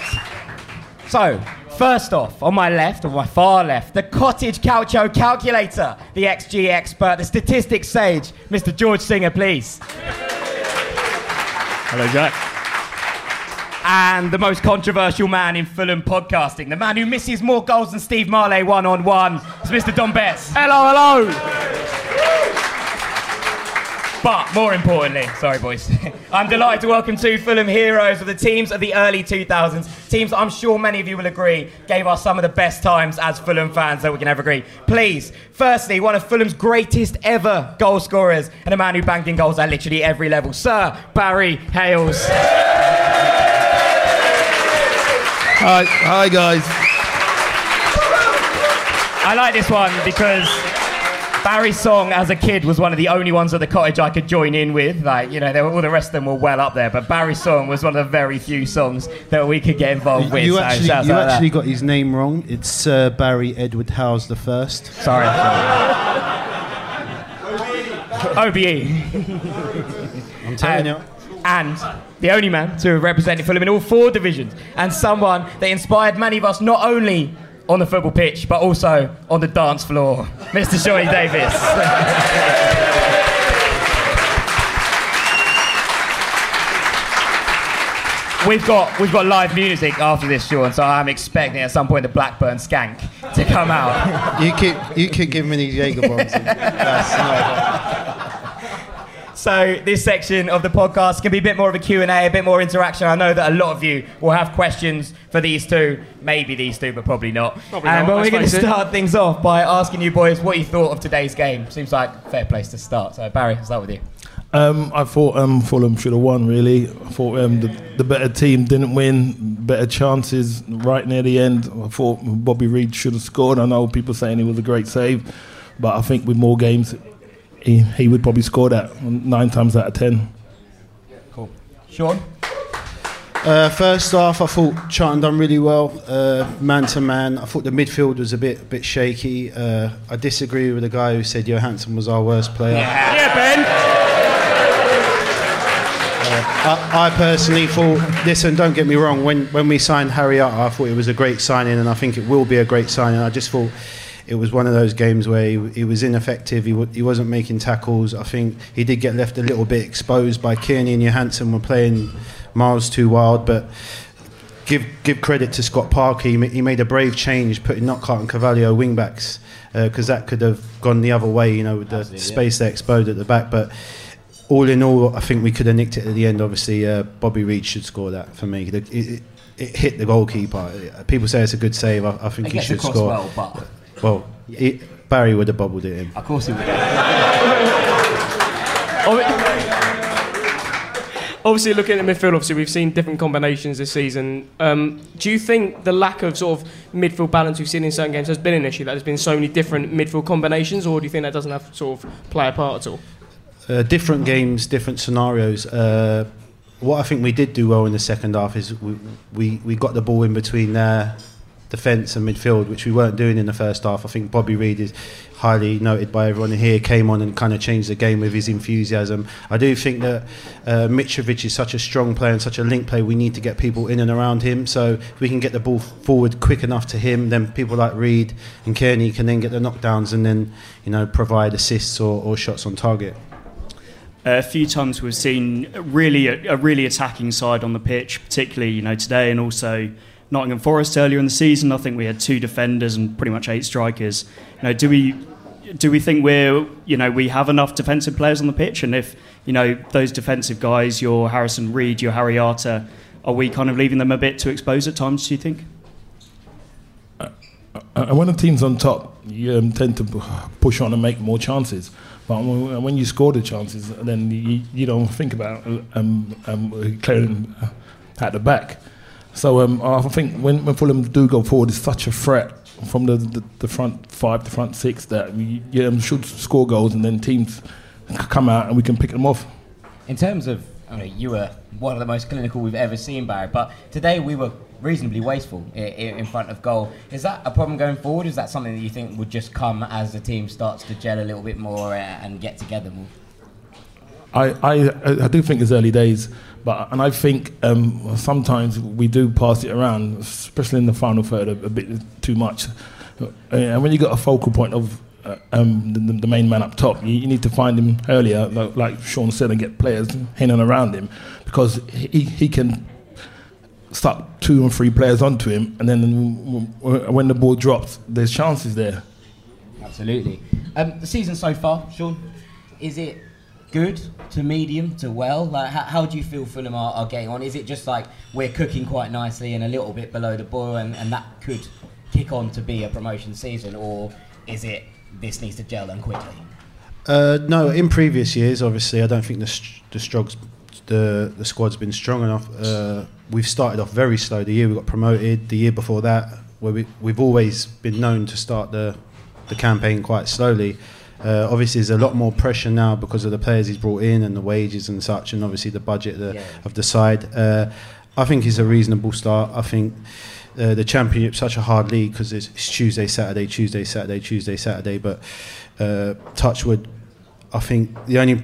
So, first off, on my left, on my far left, the Cottage Calcio calculator, the XG expert, the statistics sage, Mr. George Singer, please. Hello, Jack. And the most controversial man in Fulham podcasting, the man who misses more goals than Steve Marlet one on one, is Mr. Dom Betts. Hello, hello. But more importantly, sorry boys, I'm delighted to welcome two Fulham heroes of the teams of the early 2000s. Teams I'm sure many of you will agree gave us some of the best times as Fulham fans that we can ever agree. Please, firstly, one of Fulham's greatest ever goal scorers and a man who banged in goals at literally every level, Sir Barry Hayles. Hi, hi guys. I like this one because Barry's song as a kid was one of the only ones at the cottage I could join in with. Like, you know, they were, all the rest of them were well up there, but Barry's song was one of the very few songs that we could get involved with. You so actually, you to actually got his name wrong. It's Sir Barry Edward Howes the first. Sorry. OBE. I'm telling you. And the only man to have represented Fulham in all four divisions, and someone that inspired many of us not only on the football pitch but also on the dance floor, Mr. Shawnee Davis. We've got we've got live music after this, Sean. So I'm expecting at some point the Blackburn Skank to come out. You keep you keep giving me these Jaeger bombs. That's not- So this section of the podcast can be a bit more of a Q&A, a bit more interaction. I know that a lot of you will have questions for these two, maybe these two, but probably not. Probably Um, not, but let's we're going to face it. start things off by asking you boys what you thought of today's game. Seems like a fair place to start. So Barry, I'll start with you. Um, I thought um, Fulham should have won. Really, I thought um, the, the better team didn't win. Better chances right near the end. I thought Bobby Reid should have scored. I know people saying it was a great save, but I think with more games, he, he would probably score that nine times out of ten. Cool. Sean? Uh, first half, I thought Charlton done really well, uh, man to man. I thought the midfield was a bit bit shaky. Uh, I disagree with the guy who said Johansen was our worst player. Yeah, Ben. I, I personally thought, listen, don't get me wrong, when, when we signed Harry Arter, I thought it was a great signing, and I think it will be a great signing. I just thought it was one of those games where he, he was ineffective, he, w- he wasn't making tackles. I think he did get left a little bit exposed by Cairney and Johansen were playing miles too wild, but give give credit to Scott Parker. He, he made a brave change, putting Knockaert and Cavaleiro wing backs because that could have gone the other way. You know, with the space they exposed at the back, but. All in all, I think we could have nicked it at the end. Obviously, uh, Bobby Reid should score that for me. It, it, it hit the goalkeeper. People say it's a good save. I, I think It he should score. well, but Well, he- Barry would have bubbled it in. of course he would. Obviously, looking at the midfield, obviously we've seen different combinations this season. Um, do you think the lack of sort of midfield balance we've seen in certain games has been an issue? That there's been so many different midfield combinations, or do you think that doesn't have sort of play a part at all? Uh, different games, different scenarios. Uh, what I think we did do well in the second half is we, we, we got the ball in between their defence and midfield, which we weren't doing in the first half. I think Bobby Reid is highly noted by everyone here, came on and kind of changed the game with his enthusiasm. I do think that uh, Mitrovic is such a strong player and such a link player, we need to get people in and around him. So if we can get the ball forward quick enough to him, then people like Reed and Cairney can then get the knockdowns and then, you know, provide assists or, or shots on target. a few times we've seen really a, a really attacking side on the pitch, particularly you know today and also Nottingham Forest earlier in the season. I think we had two defenders and pretty much eight strikers. You know, do we do we think we're you know we have enough defensive players on the pitch? And if you know those defensive guys, your Harrison Reed, your Harry Arter, are we kind of leaving them a bit too exposed at times? Do you think? And when the team's on top, you um, tend to push on and make more chances. But when, when you score the chances, then you, you don't think about um, um, clearing uh, at the back. So um, I think when, when Fulham do go forward, it's such a threat from the, the, the front five, the front six that we yeah, um, should score goals and then teams come out and we can pick them off. In terms of, I mean, you were one of the most clinical we've ever seen, Barry. But today we were reasonably wasteful in, front of goal. Is that a problem going forward? Is that something that you think would just come as the team starts to gel a little bit more uh, and get together more? I, I, I do think it's early days, but and I think um, sometimes we do pass it around, especially in the final third, a, a bit too much. And when you've got a focal point of uh, um, the, the main man up top, you, you need to find him earlier, like, like Sean said, and get players in and around him because he, he can start two and three players onto him, and then when the ball drops, there's chances there. Absolutely. Um, the season so far, Sean, is it good to medium to well? Like, how, how do you feel Fulham are, are getting on? Is it just like we're cooking quite nicely and a little bit below the boil, and, and that could kick on to be a promotion season, or is it this needs to gel and quickly? Uh, no, in previous years, obviously, I don't think the the strugs, the the squad's been strong enough. Uh, we've started off very slow. The year we got promoted, the year before that, where we we've always been known to start the the campaign quite slowly. Uh, obviously, there's a lot more pressure now because of the players he's brought in and the wages and such, and obviously the budget the, Yeah. of the side. Uh, I think it's a reasonable start. I think uh, the championship's such a hard league because it's, it's Tuesday, Saturday, Tuesday, Saturday, Tuesday, Saturday. But uh, Touchwood, I think the only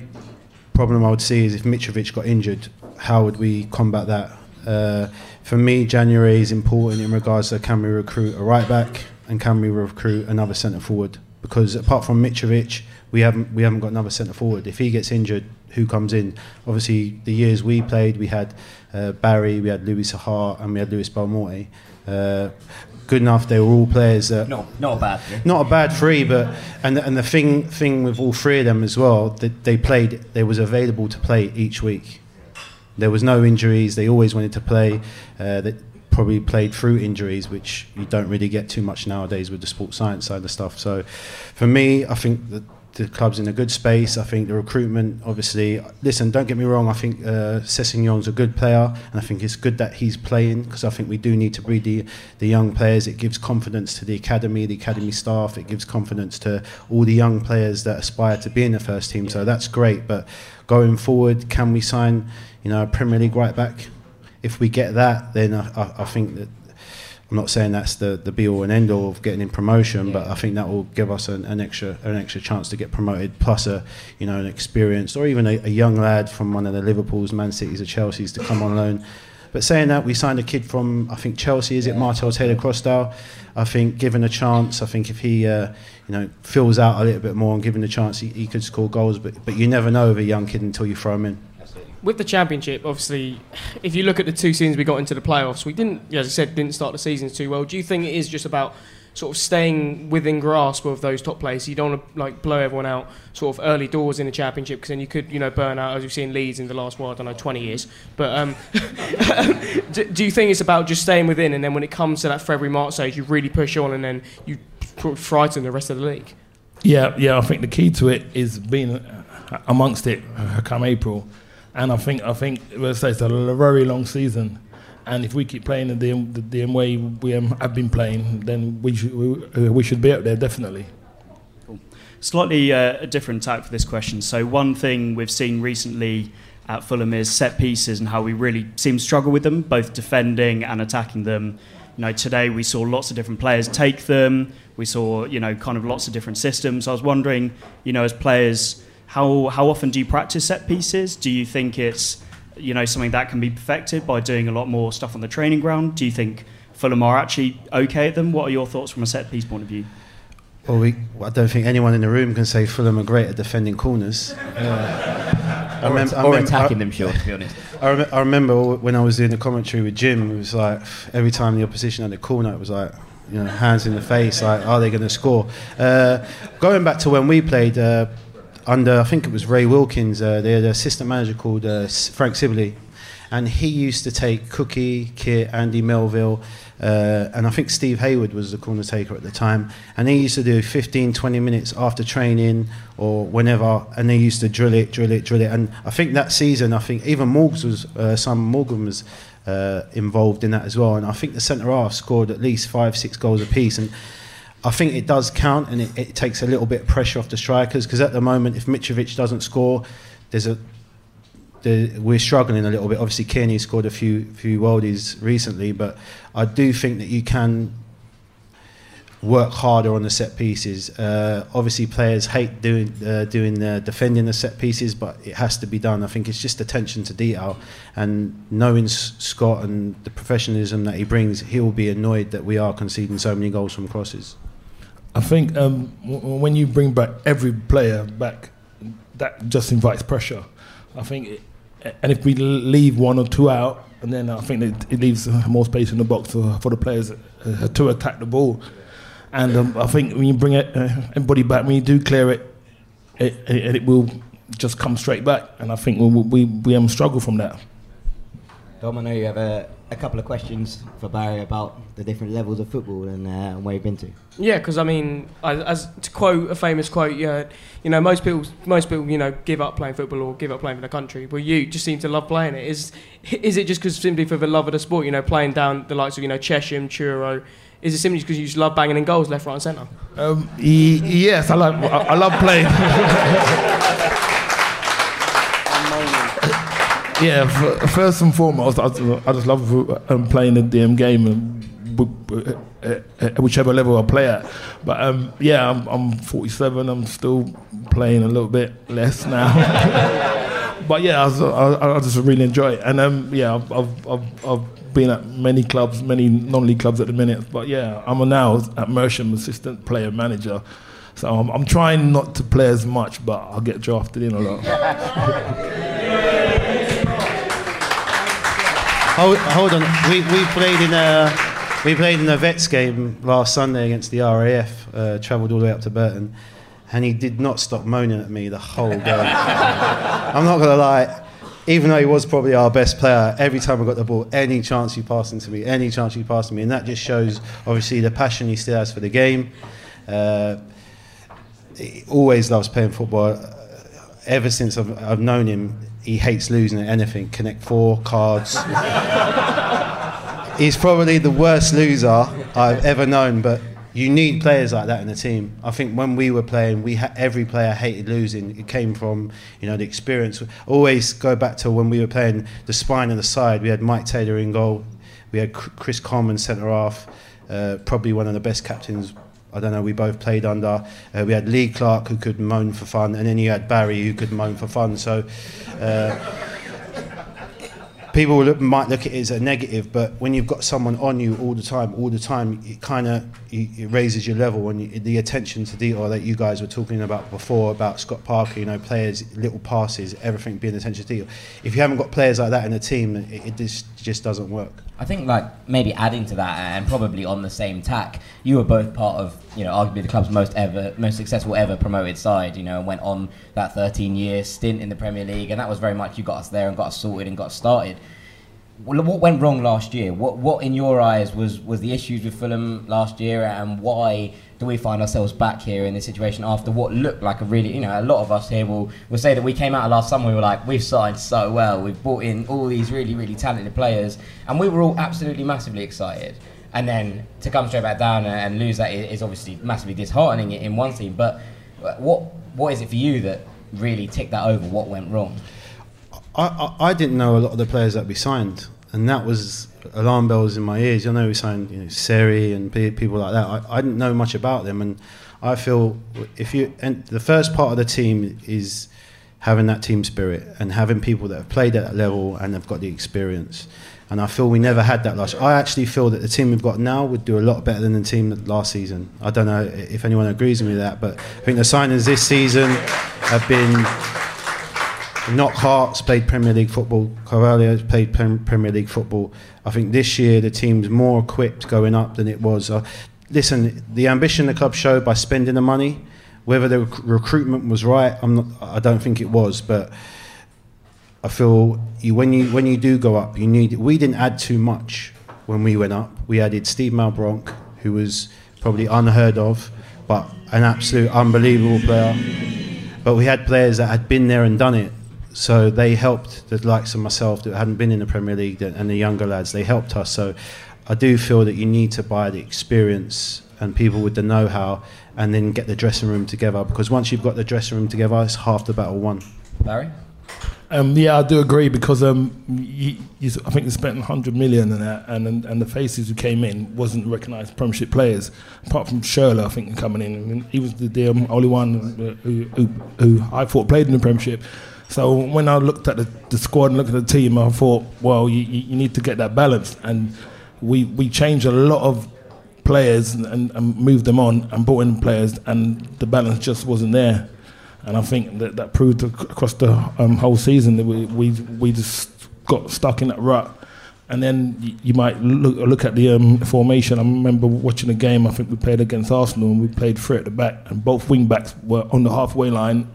problem I would see is if Mitrovic got injured, how would we combat that? Uh, for me, January is important in regards to can we recruit a right back and can we recruit another centre forward? Because apart from Mitrovic, we haven't we haven't got another centre forward. If he gets injured, who comes in? Obviously, the years we played, we had uh, Barry, we had Louis Saha, and we had Luis Boa Morte. Uh, good enough. They were all players that No, not a bad thing. not a bad three, but and and the thing thing with all three of them as well, that they played, they was available to play each week. There was no injuries. They always wanted to play. Uh, they probably played through injuries, which you don't really get too much nowadays with the sports science side of stuff. So, for me, I think that the club's in a good space. I think the recruitment, obviously, listen, don't get me wrong. I think uh, Sessegnon's a good player, and I think it's good that he's playing because I think we do need to breed the, the young players. It gives confidence to the academy, the academy staff. It gives confidence to all the young players that aspire to be in the first team. So that's great. But going forward, can we sign, you know, a Premier League right back? If we get that, then I, I, I think that I'm not saying that's the, the be all and end all of getting in promotion, but I think that will give us an, an extra an extra chance to get promoted, plus a you know an experienced or even a, a young lad from one of the Liverpool's, Man Cities, or Chelsea's to come on loan. But saying that, we signed a kid from I think Chelsea. Is it Martell Taylor Crossdale? I think given a chance, I think if he uh, you know fills out a little bit more and given a chance, he, he could score goals. But but you never know with a young kid until you throw him in. With the championship, obviously, if you look at the two seasons we got into the playoffs, we didn't, as I said, didn't start the seasons too well. Do you think it is just about sort of staying within grasp of those top places? You don't want to like blow everyone out sort of early doors in the championship because then you could, you know, burn out as we've seen Leeds in the last, well, I don't know, 20 years. But um, do, do you think it's about just staying within, and then when it comes to that February March stage, you really push on, and then you frighten the rest of the league? Yeah, yeah. I think the key to it is being uh, amongst it uh, come April, and I think I think let's say it's a very long season, and if we keep playing the the DM way we have been playing, then we should we, uh, we should be up there definitely. Slightly uh, a different tack for this question. So one thing we've seen recently at Fulham is set pieces and how we really seem to struggle with them, both defending and attacking them. You know, today we saw lots of different players take them. We saw, you know, kind of lots of different systems. I was wondering, you know, as players, how how often do you practice set pieces? Do you think it's, you know, something that can be perfected by doing a lot more stuff on the training ground? Do you think Fulham are actually okay at them? What are your thoughts from a set piece point of view? Well, we, I don't think anyone in the room can say Fulham are great at defending corners. Uh, Or at- or attacking them, sure, to be honest. I, rem- I remember when I was doing the commentary with Jim, it was like every time the opposition had a corner, it was like, you know, hands in the face, like, are they going to score? Uh, going back to when we played uh, under, I think it was Ray Wilkins, uh, they had an assistant manager called uh, Frank Sibley, and he used to take Cookie, Kit, Andy Melville, uh, and I think Steve Hayward was the corner taker at the time. And he used to do 15, 20 minutes after training or whenever, and they used to drill it, drill it, drill it. And I think that season, I think even Morgs was, uh, Morgan was uh, involved in that as well. And I think the centre half scored at least five, six goals apiece. And I think it does count, and it, it takes a little bit of pressure off the strikers because at the moment, if Mitrovic doesn't score, there's a the, we're struggling a little bit. Obviously, Cairney scored a few few worldies recently, but I do think that you can work harder on the set pieces. Uh, obviously, players hate doing uh, doing uh, defending the set pieces, but it has to be done. I think it's just attention to detail, and knowing Scott and the professionalism that he brings, he will be annoyed that we are conceding so many goals from crosses. I think um, w- when you bring back every player back, that just invites pressure. I think, it, and if we leave one or two out, and then I think it, it leaves more space in the box for, for the players uh, to attack the ball. And um, I think when you bring it, uh, everybody back, when you do clear it, it, it, it will just come straight back. And I think we we, we um, struggle from that. Dom, I know you have a, a couple of questions for Barry about the different levels of football and, uh, and where you've been to. Yeah, because I mean, as, as to quote a famous quote, yeah, you know, most people, most people, you know, give up playing football or give up playing for the country. Well, you just seem to love playing it. Is is it just because simply for the love of the sport? You know, playing down the likes of you know Chesham, Truro. Is it simply because you just love banging in goals left, right, and centre? Um, y- yes, I like. I, I love playing. yeah, first and foremost, I, just- I just love um, playing the damn game, and w- uh, uh, whichever level I play at. But um, yeah, I'm, I'm 47. I'm still playing a little bit less now. but yeah, I, I, I just really enjoy it, and um, yeah, I've, I've, I've, I've been at many clubs, many non-league clubs at the minute. But yeah, I'm now at Mersham, assistant player manager. So I'm, I'm trying not to play as much, but I'll get drafted in a lot. Hold, hold on. We, we played in a we played in a vets game last Sunday against the RAF. Uh, Travelled all the way up to Burton, and he did not stop moaning at me the whole game. I'm not gonna lie. Even though he was probably our best player, every time I got the ball, any chance he passed into me, any chance he passed to me, and that just shows obviously the passion he still has for the game. Uh, he always loves playing football. Ever since I've, I've known him, he hates losing at anything. Connect four, cards. He's probably the worst loser I've ever known, but you need players like that in the team. I think when we were playing, we ha- every player hated losing. It came from you know the experience. Always go back to when we were playing the spine and the side. We had Maik Taylor in goal. We had Chris Coleman centre half. Uh, probably one of the best captains. I don't know. We both played under. Uh, we had Lee Clark who could moan for fun, and then you had Barry who could moan for fun. So. Uh, people look, might look at it as a negative, but when you've got someone on you all the time, all the time, it kind of it raises your level and you, the attention to detail that you guys were talking about before about Scott Parker. You know, players, little passes, everything being attention to detail. If you haven't got players like that in a team, it, it just just doesn't work. I think like maybe adding to that and probably on the same tack, you were both part of you know arguably the club's most ever most successful ever promoted side. You know, and went on that 13 year stint in the Premier League, and that was very much you got us there and got us sorted and got us started. Well, What went wrong last year? What what in your eyes was was the issues with Fulham last year, and why do we find ourselves back here in this situation after what looked like a really you know a lot of us here will will say that we came out of last summer we were like we've signed so well. We've brought in all these really really talented players. And we were all absolutely massively excited. And then to come straight back down and, lose that is, is obviously massively disheartening in one team but what what is it for you that really ticked that over? What went wrong? I, I, I didn't know a lot of the players that we signed, and that was alarm bells in my ears. I know we signed you know, Seri and pe- people like that. I, I didn't know much about them, and I feel if you and the first part of the team is having that team spirit and having people that have played at that level and have got the experience. And I feel we never had that last. I actually feel that the team we've got now would do a lot better than the team last season. I don't know if anyone agrees with me that, but I think the signings this season have been Knockaert's played Premier League football. Cavaleiro's played Prem- Premier League football. I think this year the team's more equipped going up than it was. Uh, listen, the ambition the club showed by spending the money, whether the rec- recruitment was right, I'm not, I don't think it was, but I feel you, when you when you do go up, you need. We didn't add too much when we went up. We added Steed Malbranque, who was probably unheard of, but an absolute unbelievable player. But we had players that had been there and done it, so they helped the likes of myself that hadn't been in the Premier League and the younger lads. They helped us. So I do feel that you need to buy the experience and people with the know-how, and then get the dressing room together. Because once you've got the dressing room together, it's half the battle won. Barry Um, yeah, I do agree because um, you, you, I think they spent 100 million in that, and, and and the faces who came in wasn't recognised Premiership players, apart from Schürrle, I think, coming in. I mean, he was the, the um, only one who, who, who I thought played in the Premiership. So when I looked at the, the squad and looked at the team, I thought, well, you, you need to get that balance, and we we changed a lot of players and, and, moved them on and brought in players, and the balance just wasn't there. And I think that that proved across the um, whole season that we, we we just got stuck in that rut. And then you might look look at the um, formation. I remember watching a game. I think we played against Arsenal, and we played three at the back, and both wing backs were on the halfway line,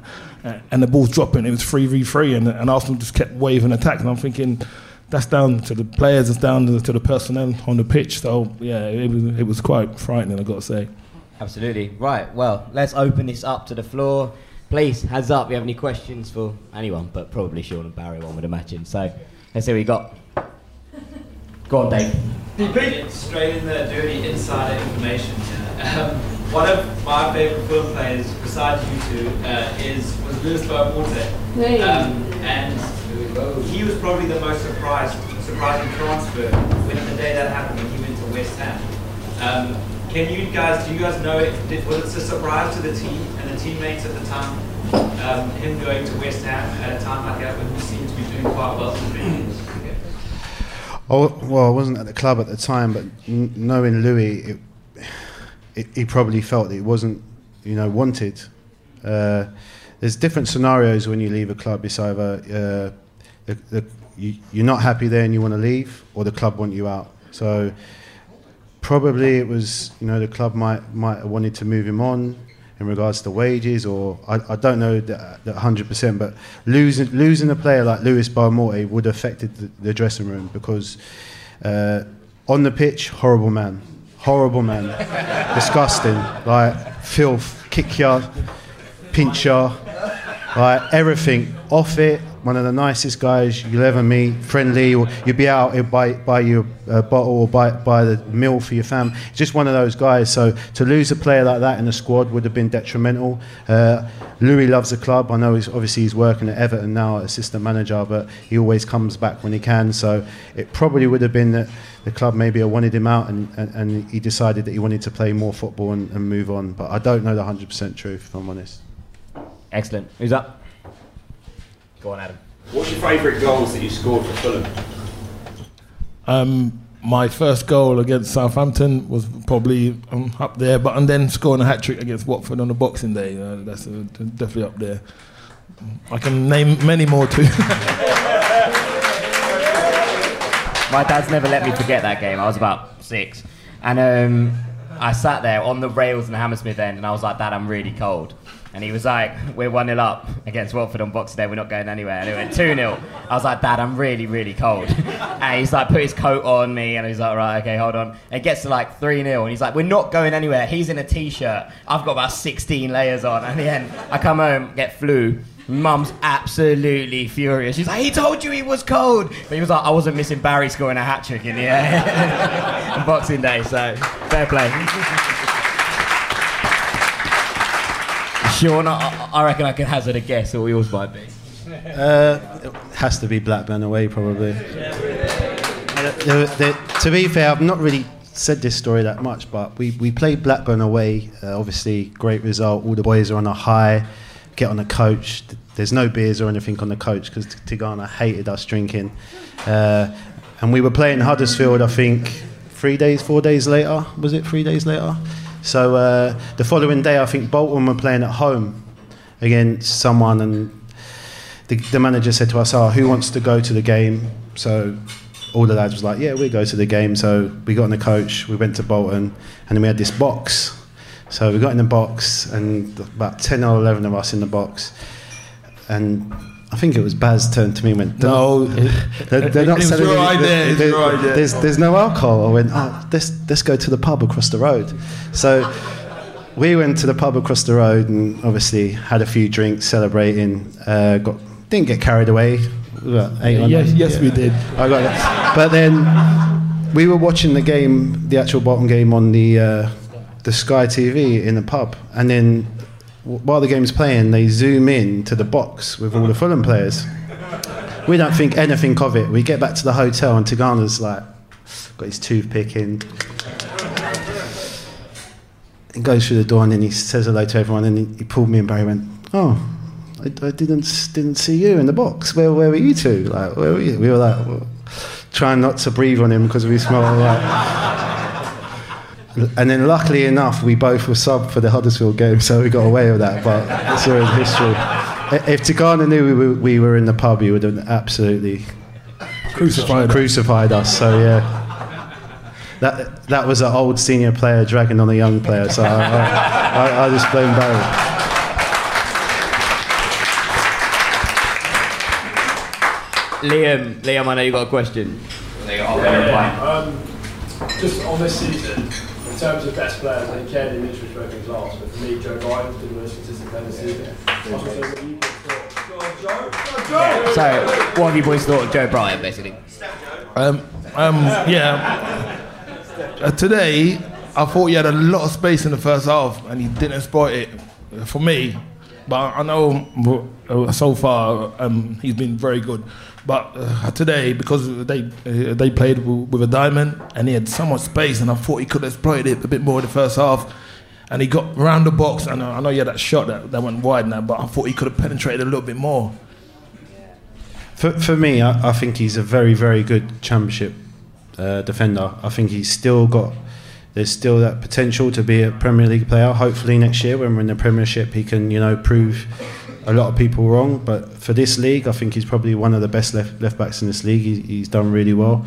and the ball's dropping. It was three v three, and and Arsenal just kept waving attack. And I'm thinking, that's down to the players, it's down to the, to the personnel on the pitch. So yeah, it was it was quite frightening. I've got to say. Absolutely. Right. Well, let's open this up to the floor. Please, hands up. If you have any questions for anyone, but probably Sean and Barry, one would imagine. So, let's see what we got. Go on, Dave. Get straight in the dirty insider information. Um, one of my favourite film players, besides you two, uh, is was Luis Boa Morte. Hey. Um, and he was probably the most surprised, surprising transfer when the day that happened when he went to West Ham. Um, can you guys, do you guys know if did, was it a surprise to the team and the teammates at the time? Um, him going to West Ham at a time like that when he seemed to be doing quite well in the Premier League? Oh, well, I wasn't at the club at the time, but knowing Louis, it, it, he probably felt it wasn't, you know, wanted. Uh, there's different scenarios when you leave a club. It's either uh, the, the, you, you're not happy there and you want to leave, or the club want you out. So probably it was, you know, the club might might have wanted to move him on in regards to wages, or I, I don't know that, that 100%. But losing losing a player like Luis Boa Morte would have affected the, the dressing room because uh, on the pitch, horrible man, horrible man, disgusting, like filth, kick you, pinch you, like everything off it. One of the nicest guys you'll ever meet, friendly. You'd be out, he'll buy, buy you a bottle or buy, buy the meal for your fam. Just one of those guys. So to lose a player like that in the squad would have been detrimental. Uh, Louis loves the club. I know he's obviously he's working at Everton now, assistant manager, but he always comes back when he can. So it probably would have been that the club maybe wanted him out and, and, and he decided that he wanted to play more football and, and move on. But I don't know the 100% truth, if I'm honest. Excellent. Who's up? Go on, Adam. What's your favourite goals that you scored for Fulham? Um, my first goal against Southampton was probably um, up there, but and then scoring a hat trick against Watford on the Boxing Day, uh, that's uh, definitely up there. I can name many more too. My dad's never let me forget that game. I was about six. And um, I sat there on the rails in the Hammersmith end and I was like, Dad, I'm really cold. And he was like, We're 1 0 up against Watford on Boxing Day, we're not going anywhere. And it went 2 0. I was like, Dad, I'm really, really cold. and he's like, Put his coat on me. And he's like, Right, okay, hold on. And it gets to like 3 0. And he's like, We're not going anywhere. He's in a t shirt. I've got about 16 layers on. And the end, I come home, get flu. Mum's absolutely furious. She's like, he told you he was cold. But he was like, I wasn't missing Barry scoring a hat trick in the air on Boxing Day, so fair play. Sean, I, I reckon I can hazard a guess what yours might be. Uh, has to be Blackburn away, probably. Uh, the- the- to be fair, I've not really said this story that much, but we, we played Blackburn away. Uh, obviously, great result. All the boys are on a high. Get on the coach. There's no beers or anything on the coach because Tigana hated us drinking. Uh, and we were playing Huddersfield, I think, three days, four days later. Was it three days later? So uh, the following day, I think Bolton were playing at home against someone, and the, the manager said to us, "Oh, who wants to go to the game?" So all the lads was like, "Yeah, we go to the game." So we got in the coach, we went to Bolton, and then we had this box. So we got in the box, and about ten or eleven of us in the box, and I think it was Baz turned to me and went, No. they're, they're not selling your any- idea, it there- your idea. There's, there's no alcohol. I went, oh, let's, let's go to the pub across the road. So we went to the pub across the road and obviously had a few drinks, celebrating. Uh, got didn't get carried away. Eight Yes- nine? yes, we did. I got it. But then we were watching the game, the actual Bolton game on the uh, the Sky TV in the pub, and then while the game's playing, they zoom in to the box with all the Fulham players. We don't think anything of it. We get back to the hotel, and Tigana's like, got his toothpick in. He goes through the door and then he says hello to everyone. And he, pulled me and Barry went, "Oh, I, I didn't didn't see you in the box. Where where were you two? Like where were you?" We were like well, trying not to breathe on him because we smelled like. And then, luckily enough, we both were sub for the Huddersfield game, so we got away with that. But it's always history. If Tigana knew we were, we were in the pub, he would have absolutely Crucified us. crucified us. So yeah, that that was an old senior player dragging on a young player. So I, I, I, I just blame Barry. Liam, Liam, I know you got a question. Um, just on this season, in terms of best players, I think Kenny Mitch was broken last, but for me, Joe Bryan's been the most consistent player this season. I was wondering what. So, what have you boys thought of Joe Bryan, basically? Um, um, yeah. Uh, today, I thought he had a lot of space in the first half, and he didn't exploit it for me. But I know uh, so far um, he's been very good. But uh, today, because they uh, they played with a diamond, and he had so much space, and I thought he could exploit it a bit more in the first half. And he got round the box, and I know he had that shot that, that went wide now, but I thought he could have penetrated a little bit more. For, for me, I, I think he's a very, very good championship uh, defender. I think he's still got, there's still that potential to be a Premier League player. Hopefully next year, when we're in the Premiership, he can, you know, prove a lot of people wrong. But for this league, I think he's probably one of the best left left backs in this league. He, he's done really well.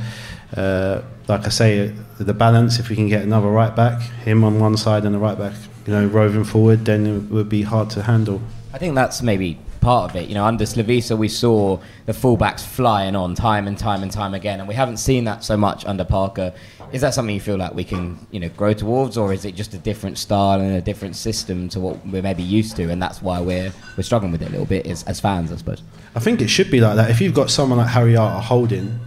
Uh, like I say, the balance. If we can get another right back, him on one side and the right back, you know, roving forward, then it would be hard to handle. I think that's maybe part of it. You know, under Slavisa, we saw the fullbacks flying on time and time and time again, and we haven't seen that so much under Parker. Is that something you feel like we can, you know, grow towards, or is it just a different style and a different system to what we're maybe used to, and that's why we're we're struggling with it a little bit as, as fans, I suppose. I think it should be like that. If you've got someone like Harry Arter holding,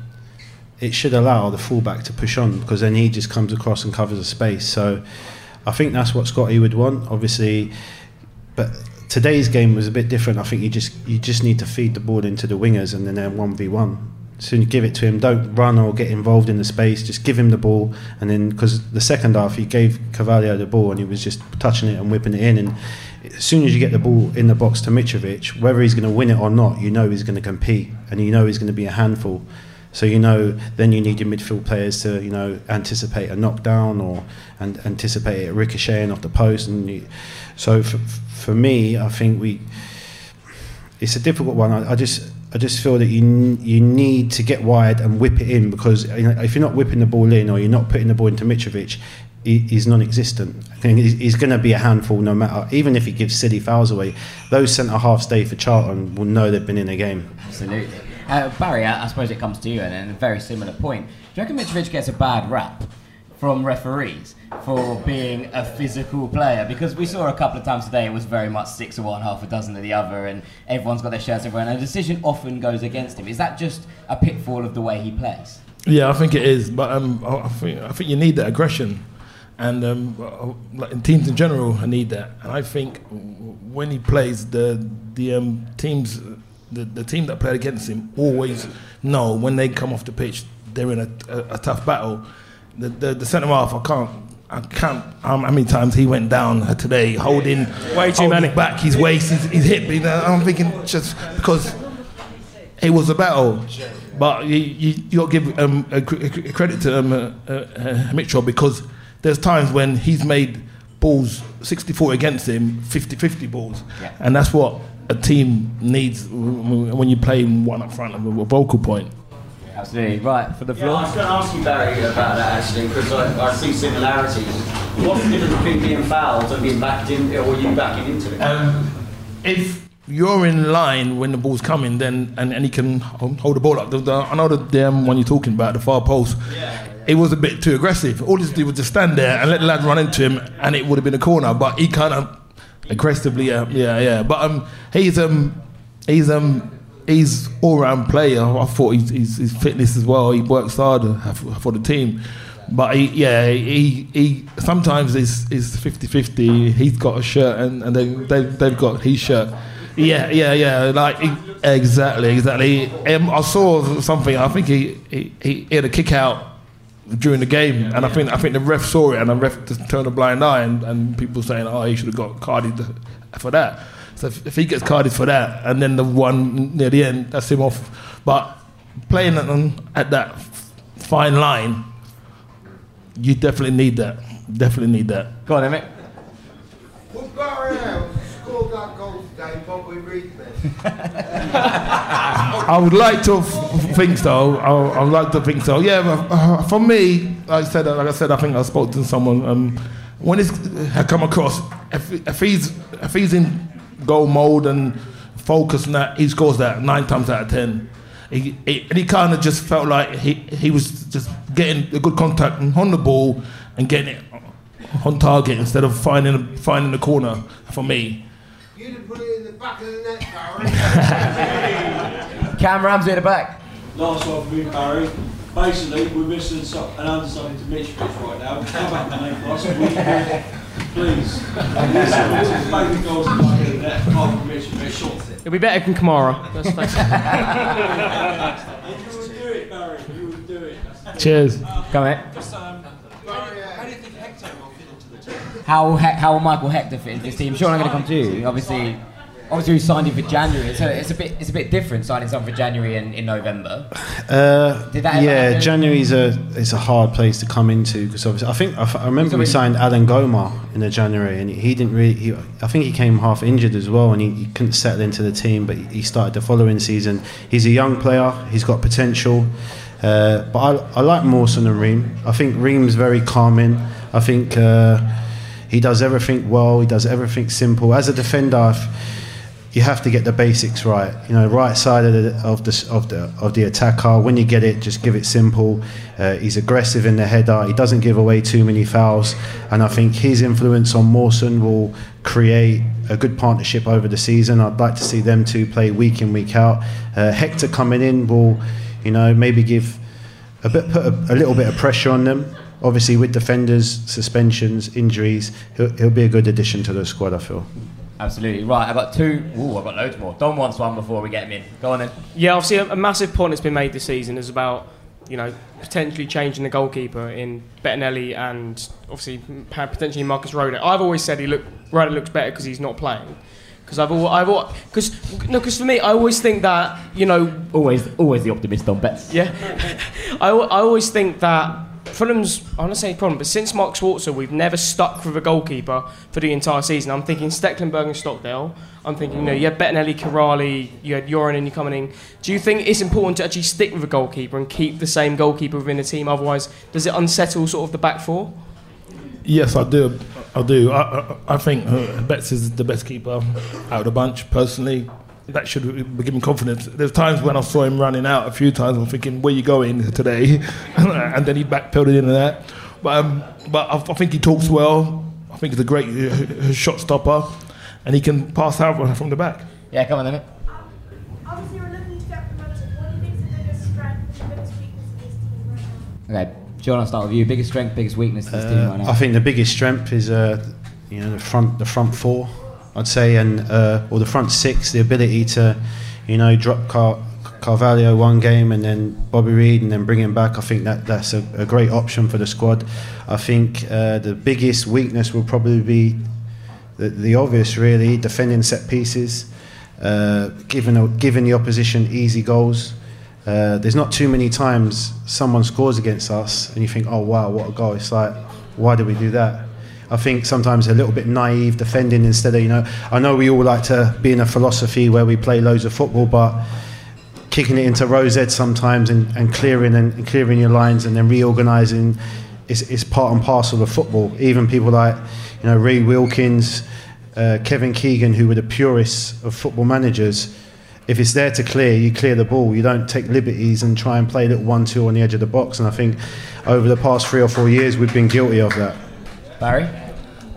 it should allow the fullback to push on because then he just comes across and covers the space. So I think that's what Scotty would want, obviously. But today's game was a bit different. I think you just you just need to feed the ball into the wingers and then they're one v one. Soon give it to him. Don't run or get involved in the space. Just give him the ball, and then because the second half he gave Cavaleiro the ball and he was just touching it and whipping it in. And as soon as you get the ball in the box to Mitrovic, whether he's going to win it or not, you know he's going to compete and you know he's going to be a handful. So you know, then you need your midfield players to you know anticipate a knockdown or and anticipate it ricocheting off the post. And you, so for, for me, I think we it's a difficult one. I, I just I just feel that you you need to get wide and whip it in because if you're not whipping the ball in or you're not putting the ball into Mitrovic, he, he's non-existent. He's going to be a handful no matter. Even if he gives silly fouls away, those centre halves stay for Charlton will know they've been in a game. Absolutely. Uh, Barry, I, I suppose it comes to you, and, and a very similar point. Do you reckon Mitrovic gets a bad rap from referees for being a physical player? Because we saw a couple of times today it was very much six of one, half a dozen of the other, and everyone's got their shirts everywhere, and a decision often goes against him. Is that just a pitfall of the way he plays? Yeah, I think it is, but um, I think I think you need that aggression, and um, in teams in general, I need that. And I think when he plays, the the um, teams, the, the team that played against him always know when they come off the pitch, they're in a, a, a tough battle. The the, the centre half, I can't. I can't. Um, how many times he went down today, holding, Way too holding many. back his waist, his, his hip. You know, I'm thinking just because it was a battle. But you, you, you got to give um, a, a credit to um, uh, uh, Mitchell because there's times when he's made balls 64 against him, 50 50 balls. Yeah. And that's what a team needs w- w- when you play one up front of a vocal point. Absolutely. Right, for the Yeah, floor. I was going to ask you, Barry, about that actually, because I, I see similarities. What's the difference between being fouled and being backed in, or you backing into it? Um, if you're in line when the ball's coming, then and, and he can hold the ball up. The, the, I know the damn one you're talking about, the far post. Yeah. It was a bit too aggressive. All he had to was just stand there and let the lad run into him, and it would have been a corner. But he kind of aggressively, uh, yeah, yeah. But um, he's um, he's um, he's all round player. I thought he's, he's his fitness as well. He works hard uh, for, the team. But he, yeah, he, he sometimes is is 50-50. He's got a shirt and, and they, they they've got his shirt. Yeah, yeah, yeah. Like exactly, exactly. Um, I saw something. I think he, he he had a kick out during the game, and I think I think the ref saw it, and the ref just turned a blind eye, and, and people saying, "Oh, he should have got carded for that." So if, if he gets carded for that, and then the one near the end, that's him off. But playing at, at that fine line, you definitely need that. Definitely need that. Go on, Emmett. Would Barry Howe scored that goal today, Bobby Reid I would like to f- think so. I, I would like to think so. Yeah, but, uh, for me, like I said, like I said, I think I spoke to someone. Um, when it's I come across, if, if he's if he's in goal mode and focus and that, he scores that nine times out of ten. He, he, and he kind of just felt like he, he was just getting a good contact on the ball and getting it on target instead of finding finding the corner. For me, You'd have put it in the back of the net, Barry. Cam Ramsey at the back. Last one for me, Barry. Basically, we're missing so- an understudy to Mitrovic right now. Come back and make us. We can, please. Listen, goals in the back of the net, apart from Mitrovic. It'll be better than Kamara. Let's You would do it, Barry. You would do it. cheers. Go ahead. Just, um, how do you think Hector will fit into the team? How how will Michael Hector fit into this team? Sean, I'm going to come to you. Obviously, obviously we signed him for January. So it's a bit it's a bit different signing someone for January and in November. Uh, Did that yeah, happen? January's a it's a hard place to come into because obviously I think I remember we signed Alan Goma in the January and he didn't really. He, I think he came half injured as well and he, he couldn't settle into the team. But he started the following season. He's a young player. He's got potential. Uh, but I, I like Mawson and Ream. I think Ream's very calming. I think uh, he does everything well. He does everything simple. As a defender, I've, you have to get the basics right. You know, right side of the of the of the of the attacker. When you get it, just give it simple. Uh, he's aggressive in the header. He doesn't give away too many fouls, and I think his influence on Mawson will create a good partnership over the season. I'd like to see them two play week in week out. Uh, Hector coming in will, you know, maybe give a bit put a, a little bit of pressure on them. Obviously, with defenders, suspensions, injuries, he'll, he'll be a good addition to the squad. I feel. Absolutely right. I've got two. Ooh, I've got loads more. Dom wants one before we get him in. Go on then. Yeah, obviously a, a massive point that's been made this season is about you know potentially changing the goalkeeper in Bettinelli and obviously potentially Marek Rodak. I've always said he look Roda looks better because he's not playing. Because I've always, I've because no, because for me, I always think that you know always always the optimist on bets. Yeah, I, I always think that Fulham's I don't say problem, but since Mark Schwarzer, we've never stuck with a goalkeeper for the entire season. I'm thinking Stekelenburg and Stockdale. I'm thinking, you know, you had Bettinelli, Kiraly, you had Yoran, and you're coming in. Do you think it's important to actually stick with a goalkeeper and keep the same goalkeeper within the team? Otherwise, does it unsettle sort of the back four? Yes, I do. I do. I, I, I think uh, Betts is the best keeper out of the bunch, personally. That should give him confidence. There's times when I saw him running out a few times. I'm thinking, where you going today? and then he backpedaled into that. But um, but I, I think he talks well. I think he's a great uh, shot stopper, and he can pass out from the back. Yeah, come on then. mate. Obviously, we're looking to get promoted. What do you think is the biggest strength and the biggest weakness of this team right now? Okay, John, I'll start with you. Biggest strength, biggest weakness of this team Uh, right now. I think the biggest strength is, uh, you know, the front, the front four, I'd say, and uh, or the front six. The ability to, you know, drop Car- Carvalho one game and then Bobby Reid and then bring him back. I think that that's a, a great option for the squad. I think uh, the biggest weakness will probably be the, the obvious, really, defending set pieces, uh, giving a, giving the opposition easy goals. Uh, there's not too many times someone scores against us and you think, oh wow, what a goal! It's like, why did we do that? I think sometimes a little bit naive defending instead of you know. I know we all like to be in a philosophy where we play loads of football, but kicking it into rosette sometimes and, and clearing and, and clearing your lines and then reorganising is, is part and parcel of football. Even people like you know Ray Wilkins, uh, Kevin Keegan, who were the purists of football managers. If it's there to clear, you clear the ball. You don't take liberties and try and play little one-two on the edge of the box. And I think over the past three or four years, we've been guilty of that. Barry.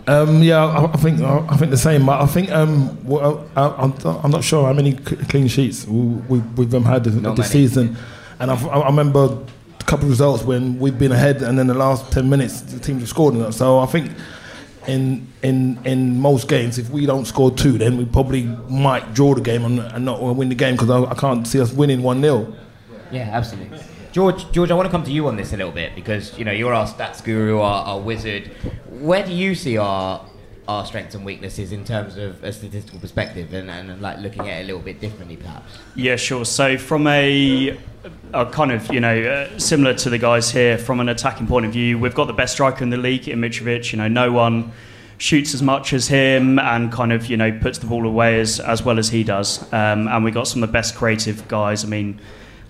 Um, yeah, I, I think I, I think the same. But I think um, well, I, I'm, I'm not sure how many clean sheets we, we, we've um, had this, this season, and I, I remember a couple of results when we've been ahead, and then the last ten minutes the teams have scored. us. So I think in in in most games, if we don't score two, then we probably might draw the game and, and not win the game because I, I can't see us winning one 0 Yeah, absolutely. George, George, I want to come to you on this a little bit because you know you're our stats guru, our, our wizard. Where do you see our our strengths and weaknesses in terms of a statistical perspective, and, and like looking at it a little bit differently, perhaps? Yeah, sure. So from a, a kind of you know uh, similar to the guys here, from an attacking point of view, we've got the best striker in the league in Mitrovic. You know, no one shoots as much as him and kind of you know puts the ball away as as well as he does. Um, and we got some of the best creative guys. I mean.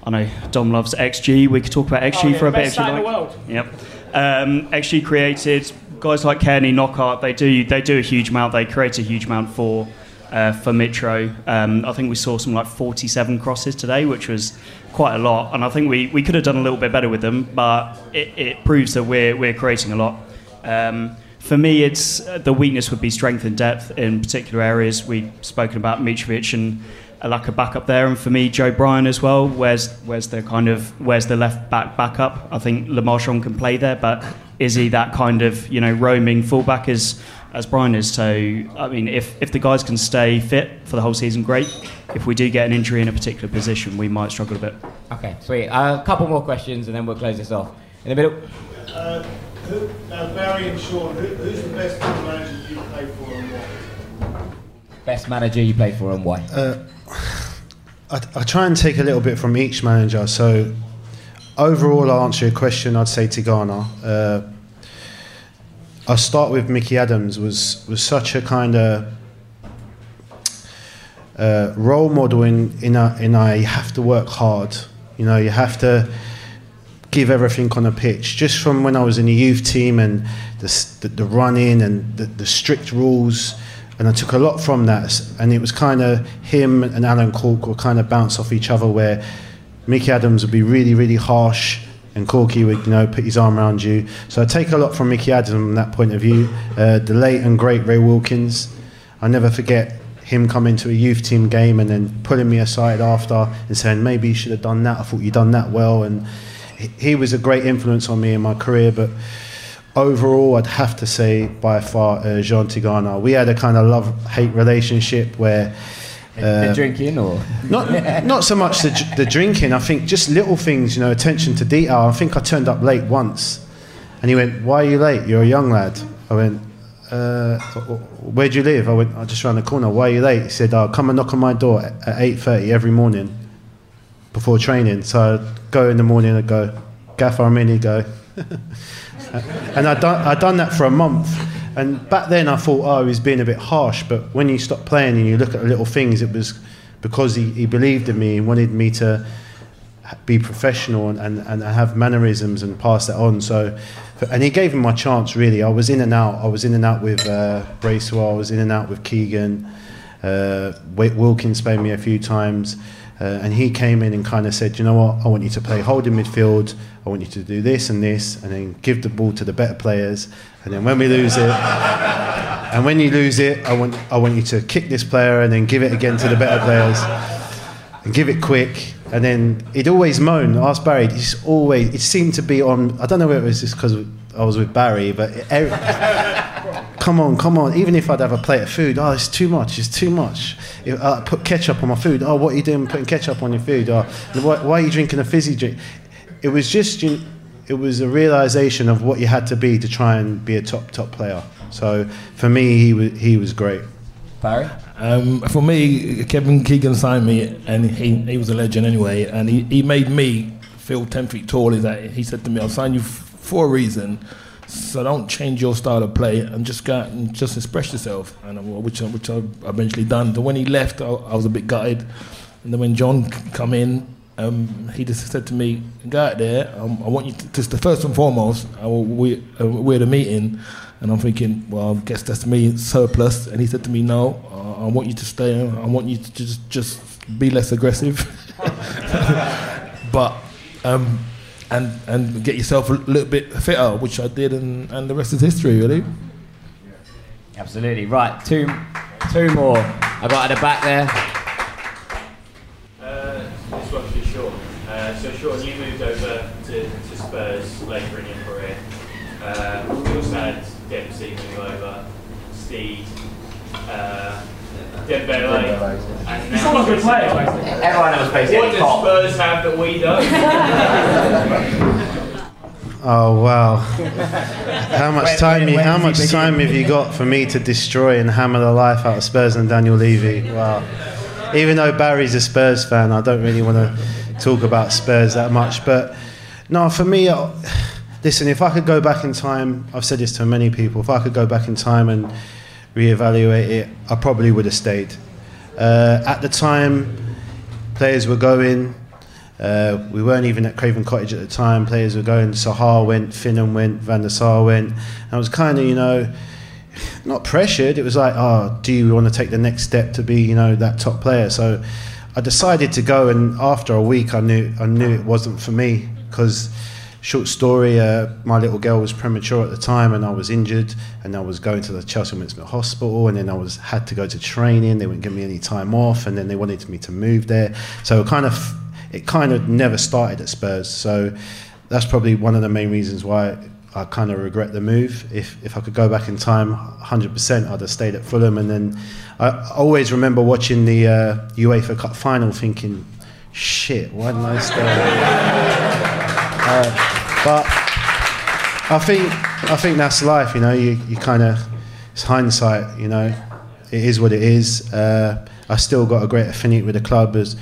I know Dom loves XG. We could talk about XG Oh, yeah, for a bit if you stat in the world. Yep. Um, XG created guys like Cairney, Knockaert. They do they do a huge amount. They create a huge amount for uh, for Mitro. Um, I think we saw some like 47 crosses today, which was quite a lot. And I think we, we could have done a little bit better with them, but it, it proves that we're we're creating a lot. Um, for me, it's uh, the weakness would be strength and depth in particular areas. We've spoken about Mitrovic and a lack of backup there, and for me, Joe Bryan as well. Where's where's the kind of where's the left back backup? I think Le Marchand can play there, but is he that kind of you know roaming fullback as as Bryan is? So I mean, if if the guys can stay fit for the whole season, great. If we do get an injury in a particular position, we might struggle a bit. Okay, sweet. Uh, a couple more questions, and then we'll close this off. In the middle. Uh, who, now Barry and Sean, who, who's the best manager you've played for and why? Best manager you played for and why? I, I try and take a little bit from each manager. So, overall, I'll answer your question. I'd say Tigana. Uh, I'll start with Mickey Adams. Was was such a kind of uh, role model in in a, in a you have to work hard. You know, you have to give everything on a pitch. Just from when I was in the youth team and the the, the running and the, the strict rules, and I took a lot from that. And it was kind of him and Alan Cork were kind of bounce off each other, where Mickey Adams would be really, really harsh. And Corky would, you know, put his arm around you. So I take a lot from Mickey Adams from that point of view. Uh, the late and great Ray Wilkins, I never forget him coming to a youth team game and then pulling me aside after and saying maybe you should have done that. I thought you done that well, and he was a great influence on me in my career. But overall, I'd have to say by far uh, Jean Tigana. We had a kind of love-hate relationship where. the uh, drinking or not not so much the, the drinking. I think just little things, you know, attention to detail. I think I turned up late once, and he went, "Why are you late? You're a young lad." I went, uh, where do you live? I went, I just round the corner. Why are you late? He said, oh, come and knock on my door at 8.30 every morning before training. So I'd go in the morning and go, Gaffer, I'm in, go. and I'd done, I'd done that for a month. And back then I thought, oh, he's being a bit harsh. But when you stop playing and you look at the little things, it was because he, he believed in me and wanted me to be professional and, and, and have mannerisms and pass that on. So, and he gave me my chance. Really, I was in and out. I was in and out with uh, Bracewell. I was in and out with Keegan. Uh, Wilkins played me a few times, uh, and he came in and kind of said, "You know what? I want you to play holding midfield. I want you to do this and this, and then give the ball to the better players. And then when we lose it, and when you lose it, I want I want you to kick this player and then give it again to the better players, and give it quick." And then he'd always moan. Ask Barry. He's always. It seemed to be on. I don't know whether it was just because I was with Barry, but it, come on, come on. Even if I'd have a plate of food, oh, it's too much. It's too much. If, uh, put ketchup on my food. Oh, what are you doing putting ketchup on your food? Oh, why, why are you drinking a fizzy drink? It was just. You, it was a realization of what you had to be to try and be a top top player. So for me, he was he was great. Barry. Um, for me, Kevin Keegan signed me, and he, he was a legend anyway. And he, he made me feel 10 feet tall. Is that he said to me, I'll sign you f- for a reason. So don't change your style of play and just go out and just express yourself. And uh, which, which I eventually done. But when he left, I, I was a bit gutted. And then when John come in, um, he just said to me, "Go out there. Um, I want you to, just the first and foremost. Will, we, uh, we're the meeting." And I'm thinking, well, I guess that's me surplus. And he said to me, no, uh, I want you to stay. I want you to just just be less aggressive, but um, and and get yourself a little bit fitter, which I did, and, and the rest is history, really. Absolutely right. Two, two more. I got at the back there. Uh, this one's for Sean. Uh, so Sean, you moved over to, to Spurs later in your career. Uh, we also had Dempsey moving over, Steed, uh, Dembele, and He's not a good player. Everyone else basically What does Spurs have that we don't? Oh wow! How much When- time? when- you, how much time have you got for me to destroy and hammer the life out of Spurs and Daniel Levy? Wow! Even though Barry's a Spurs fan, I don't really want to talk about Spurs that much. But no, for me, uh, listen. If I could go back in time, I've said this to many people. If I could go back in time and reevaluate it, I probably would have stayed. Uh, at the time, players were going. Uh, we weren't even at Craven Cottage at the time. Players were going. Saha went, Finnan went, Van der Sar went. And I was kind of, you know, not pressured. It was like, oh, do you want to take the next step to be, you know, that top player? So I decided to go. And after a week, I knew I knew it wasn't for me because. Short story, uh, my little girl was premature at the time and I was injured and I was going to the Chelsea Women's Hospital and then I was had to go to training. They wouldn't give me any time off and then they wanted me to move there. So it kind of it kind of never started at Spurs. So that's probably one of the main reasons why I kind of regret the move. If if I could go back in time, 100%, I'd have stayed at Fulham. And then I always remember watching the uh, UEFA Cup final, thinking, "Shit, why didn't I stay?" Uh, but I think I think that's life. You know, you, you kind of it's hindsight. You know, it is what it is. Uh, I still got a great affinity with the club. As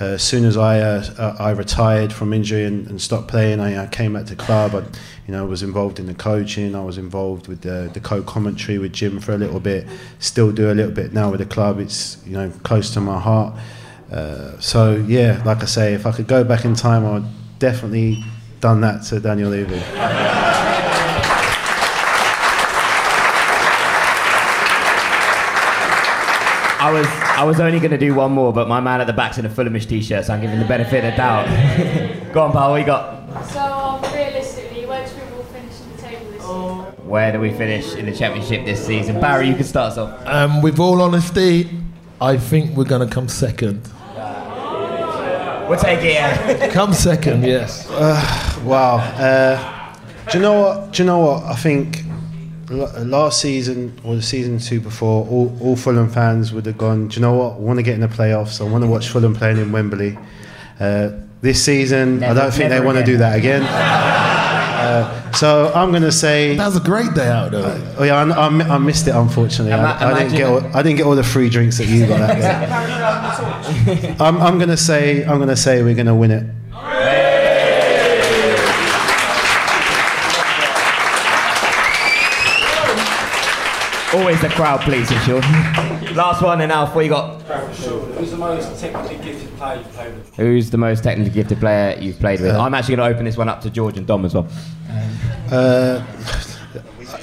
uh, as soon as I uh, I retired from injury and, and stopped playing, I, I came back to the club. I, you know, was involved in the coaching. I was involved with the, the co-commentary with Jim for a little bit. Still do a little bit now with the club. It's you know close to my heart. Uh, so yeah, like I say, if I could go back in time, I would definitely done that to Daniel Levy. I was I was only going to do one more, but my man at the back's in a Fulhamish t-shirt, so I'm giving the benefit of the doubt. Go on, pal. What you got? So, um, realistically, where do we all finish in the table this season? Where do we finish in the championship this season? Barry, you can start us off. Um, with all honesty, I think we're going to come second. We'll take it. Come second, yes. Uh, wow. Uh, do you know what? Do you know what? I think last season or the season two before, all, all Fulham fans would have gone. Do you know what? I want to get in the playoffs. I want to watch Fulham playing in Wembley. Uh, this season, I don't think they want to do that again. Uh, So I'm going to say that was a great day out though. oh yeah, I, I, I missed it unfortunately. Ima- I, I didn't get all, I didn't get all the free drinks that you got. That day. I'm, I'm going to say I'm going to say we're going to win it. Always the crowd pleaser, Sean. Last one, and Alf, what you got? Who's the most technically gifted player you've played with? Who's the most technically gifted player you've played with? I'm actually going to open this one up to George and Dom as well. Uh,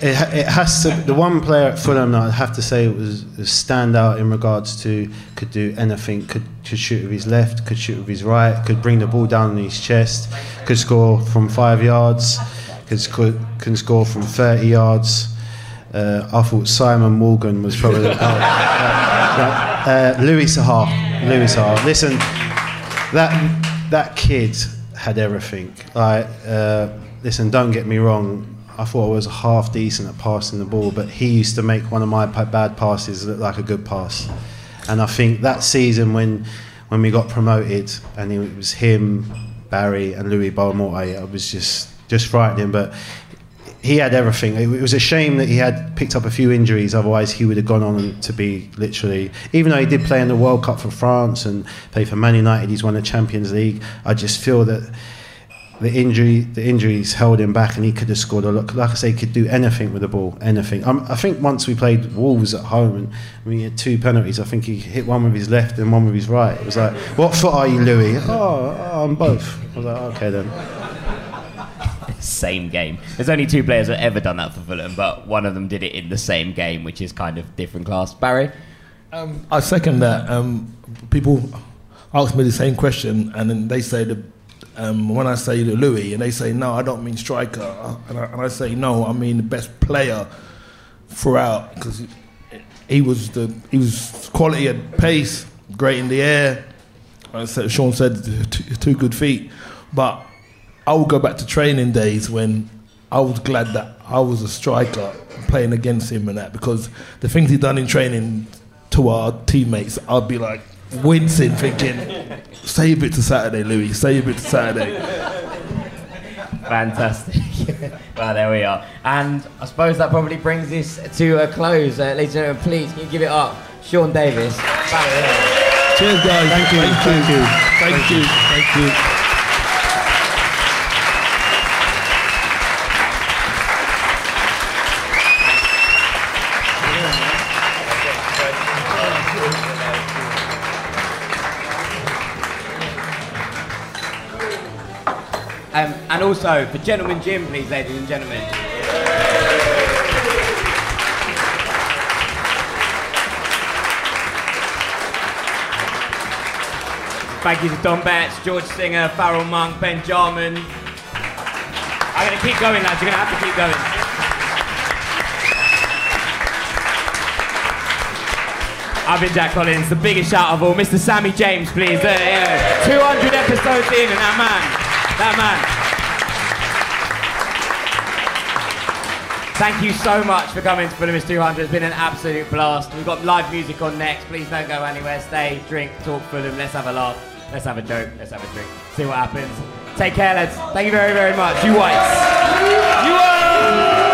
it, it has to. The one player at Fulham that I have to say was a standout in regards to could do anything. Could could shoot with his left. Could shoot with his right. Could bring the ball down on his chest. Could score from five yards. Could score, can score from thirty yards. Uh, I thought Simon Morgan was probably. oh, uh, uh, Louis Saha. Louis Saha. Listen, that that kid had everything. Like, uh, listen, don't get me wrong. I thought I was half decent at passing the ball, but he used to make one of my bad passes look like a good pass. And I think that season when when we got promoted, and it was him, Barry, and Luis Boa Morte, I was just just frightening. But he had everything. It was a shame that he had picked up a few injuries. Otherwise, he would have gone on to be literally. Even though he did play in the World Cup for France and play for Man United, he's won the Champions League. I just feel that the injury, the injuries held him back, and he could have scored a lot. Like I say, he could do anything with the ball, anything. Um, I think once we played Wolves at home, and we had two penalties. I think he hit one with his left and one with his right. It was like, "What foot are you, Louis?" Oh, oh I'm both. I was like, "Okay then." Same game. There's only two players that ever done that for Fulham, but one of them did it in the same game, which is kind of different class. Barry? Um, I second that. Um, people ask me the same question, and then they say that um, when I say the Louis, and they say no, I don't mean striker, and I, and I say no, I mean the best player throughout because he was the he was quality at pace, great in the air. Said, Sean said two good feet, but I will go back to training days when I was glad that I was a striker playing against him and that because the things he done in training to our teammates, I'd be like wincing, thinking, save it to Saturday, Louis, save it to Saturday. Fantastic. well, there we are. And I suppose that probably brings this to a close. Uh, ladies and gentlemen, please, can you give it up? Sean Davis. Cheers, guys. Thank you. Thank you. Thank you. Thank you. Um, and also, for Gentleman Jim, please, ladies and gentlemen. Thank you to Dom Betts, George Singer, Farrell Monk, Ben Jarman. I'm going to keep going, lads. You're going to have to keep going. I've been Jack Collins, the biggest shout of all. Mr. Sammy James, please. Uh, yeah. 200 episodes in, and that man, that man. Thank you so much for coming to Fulhamish 200. It's been an absolute blast. We've got live music on next. Please don't go anywhere. Stay, drink, talk Fulham. Let's have a laugh. Let's have a joke. Let's have a drink. See what happens. Take care, lads. Thank you very, very much. You whites. You whites.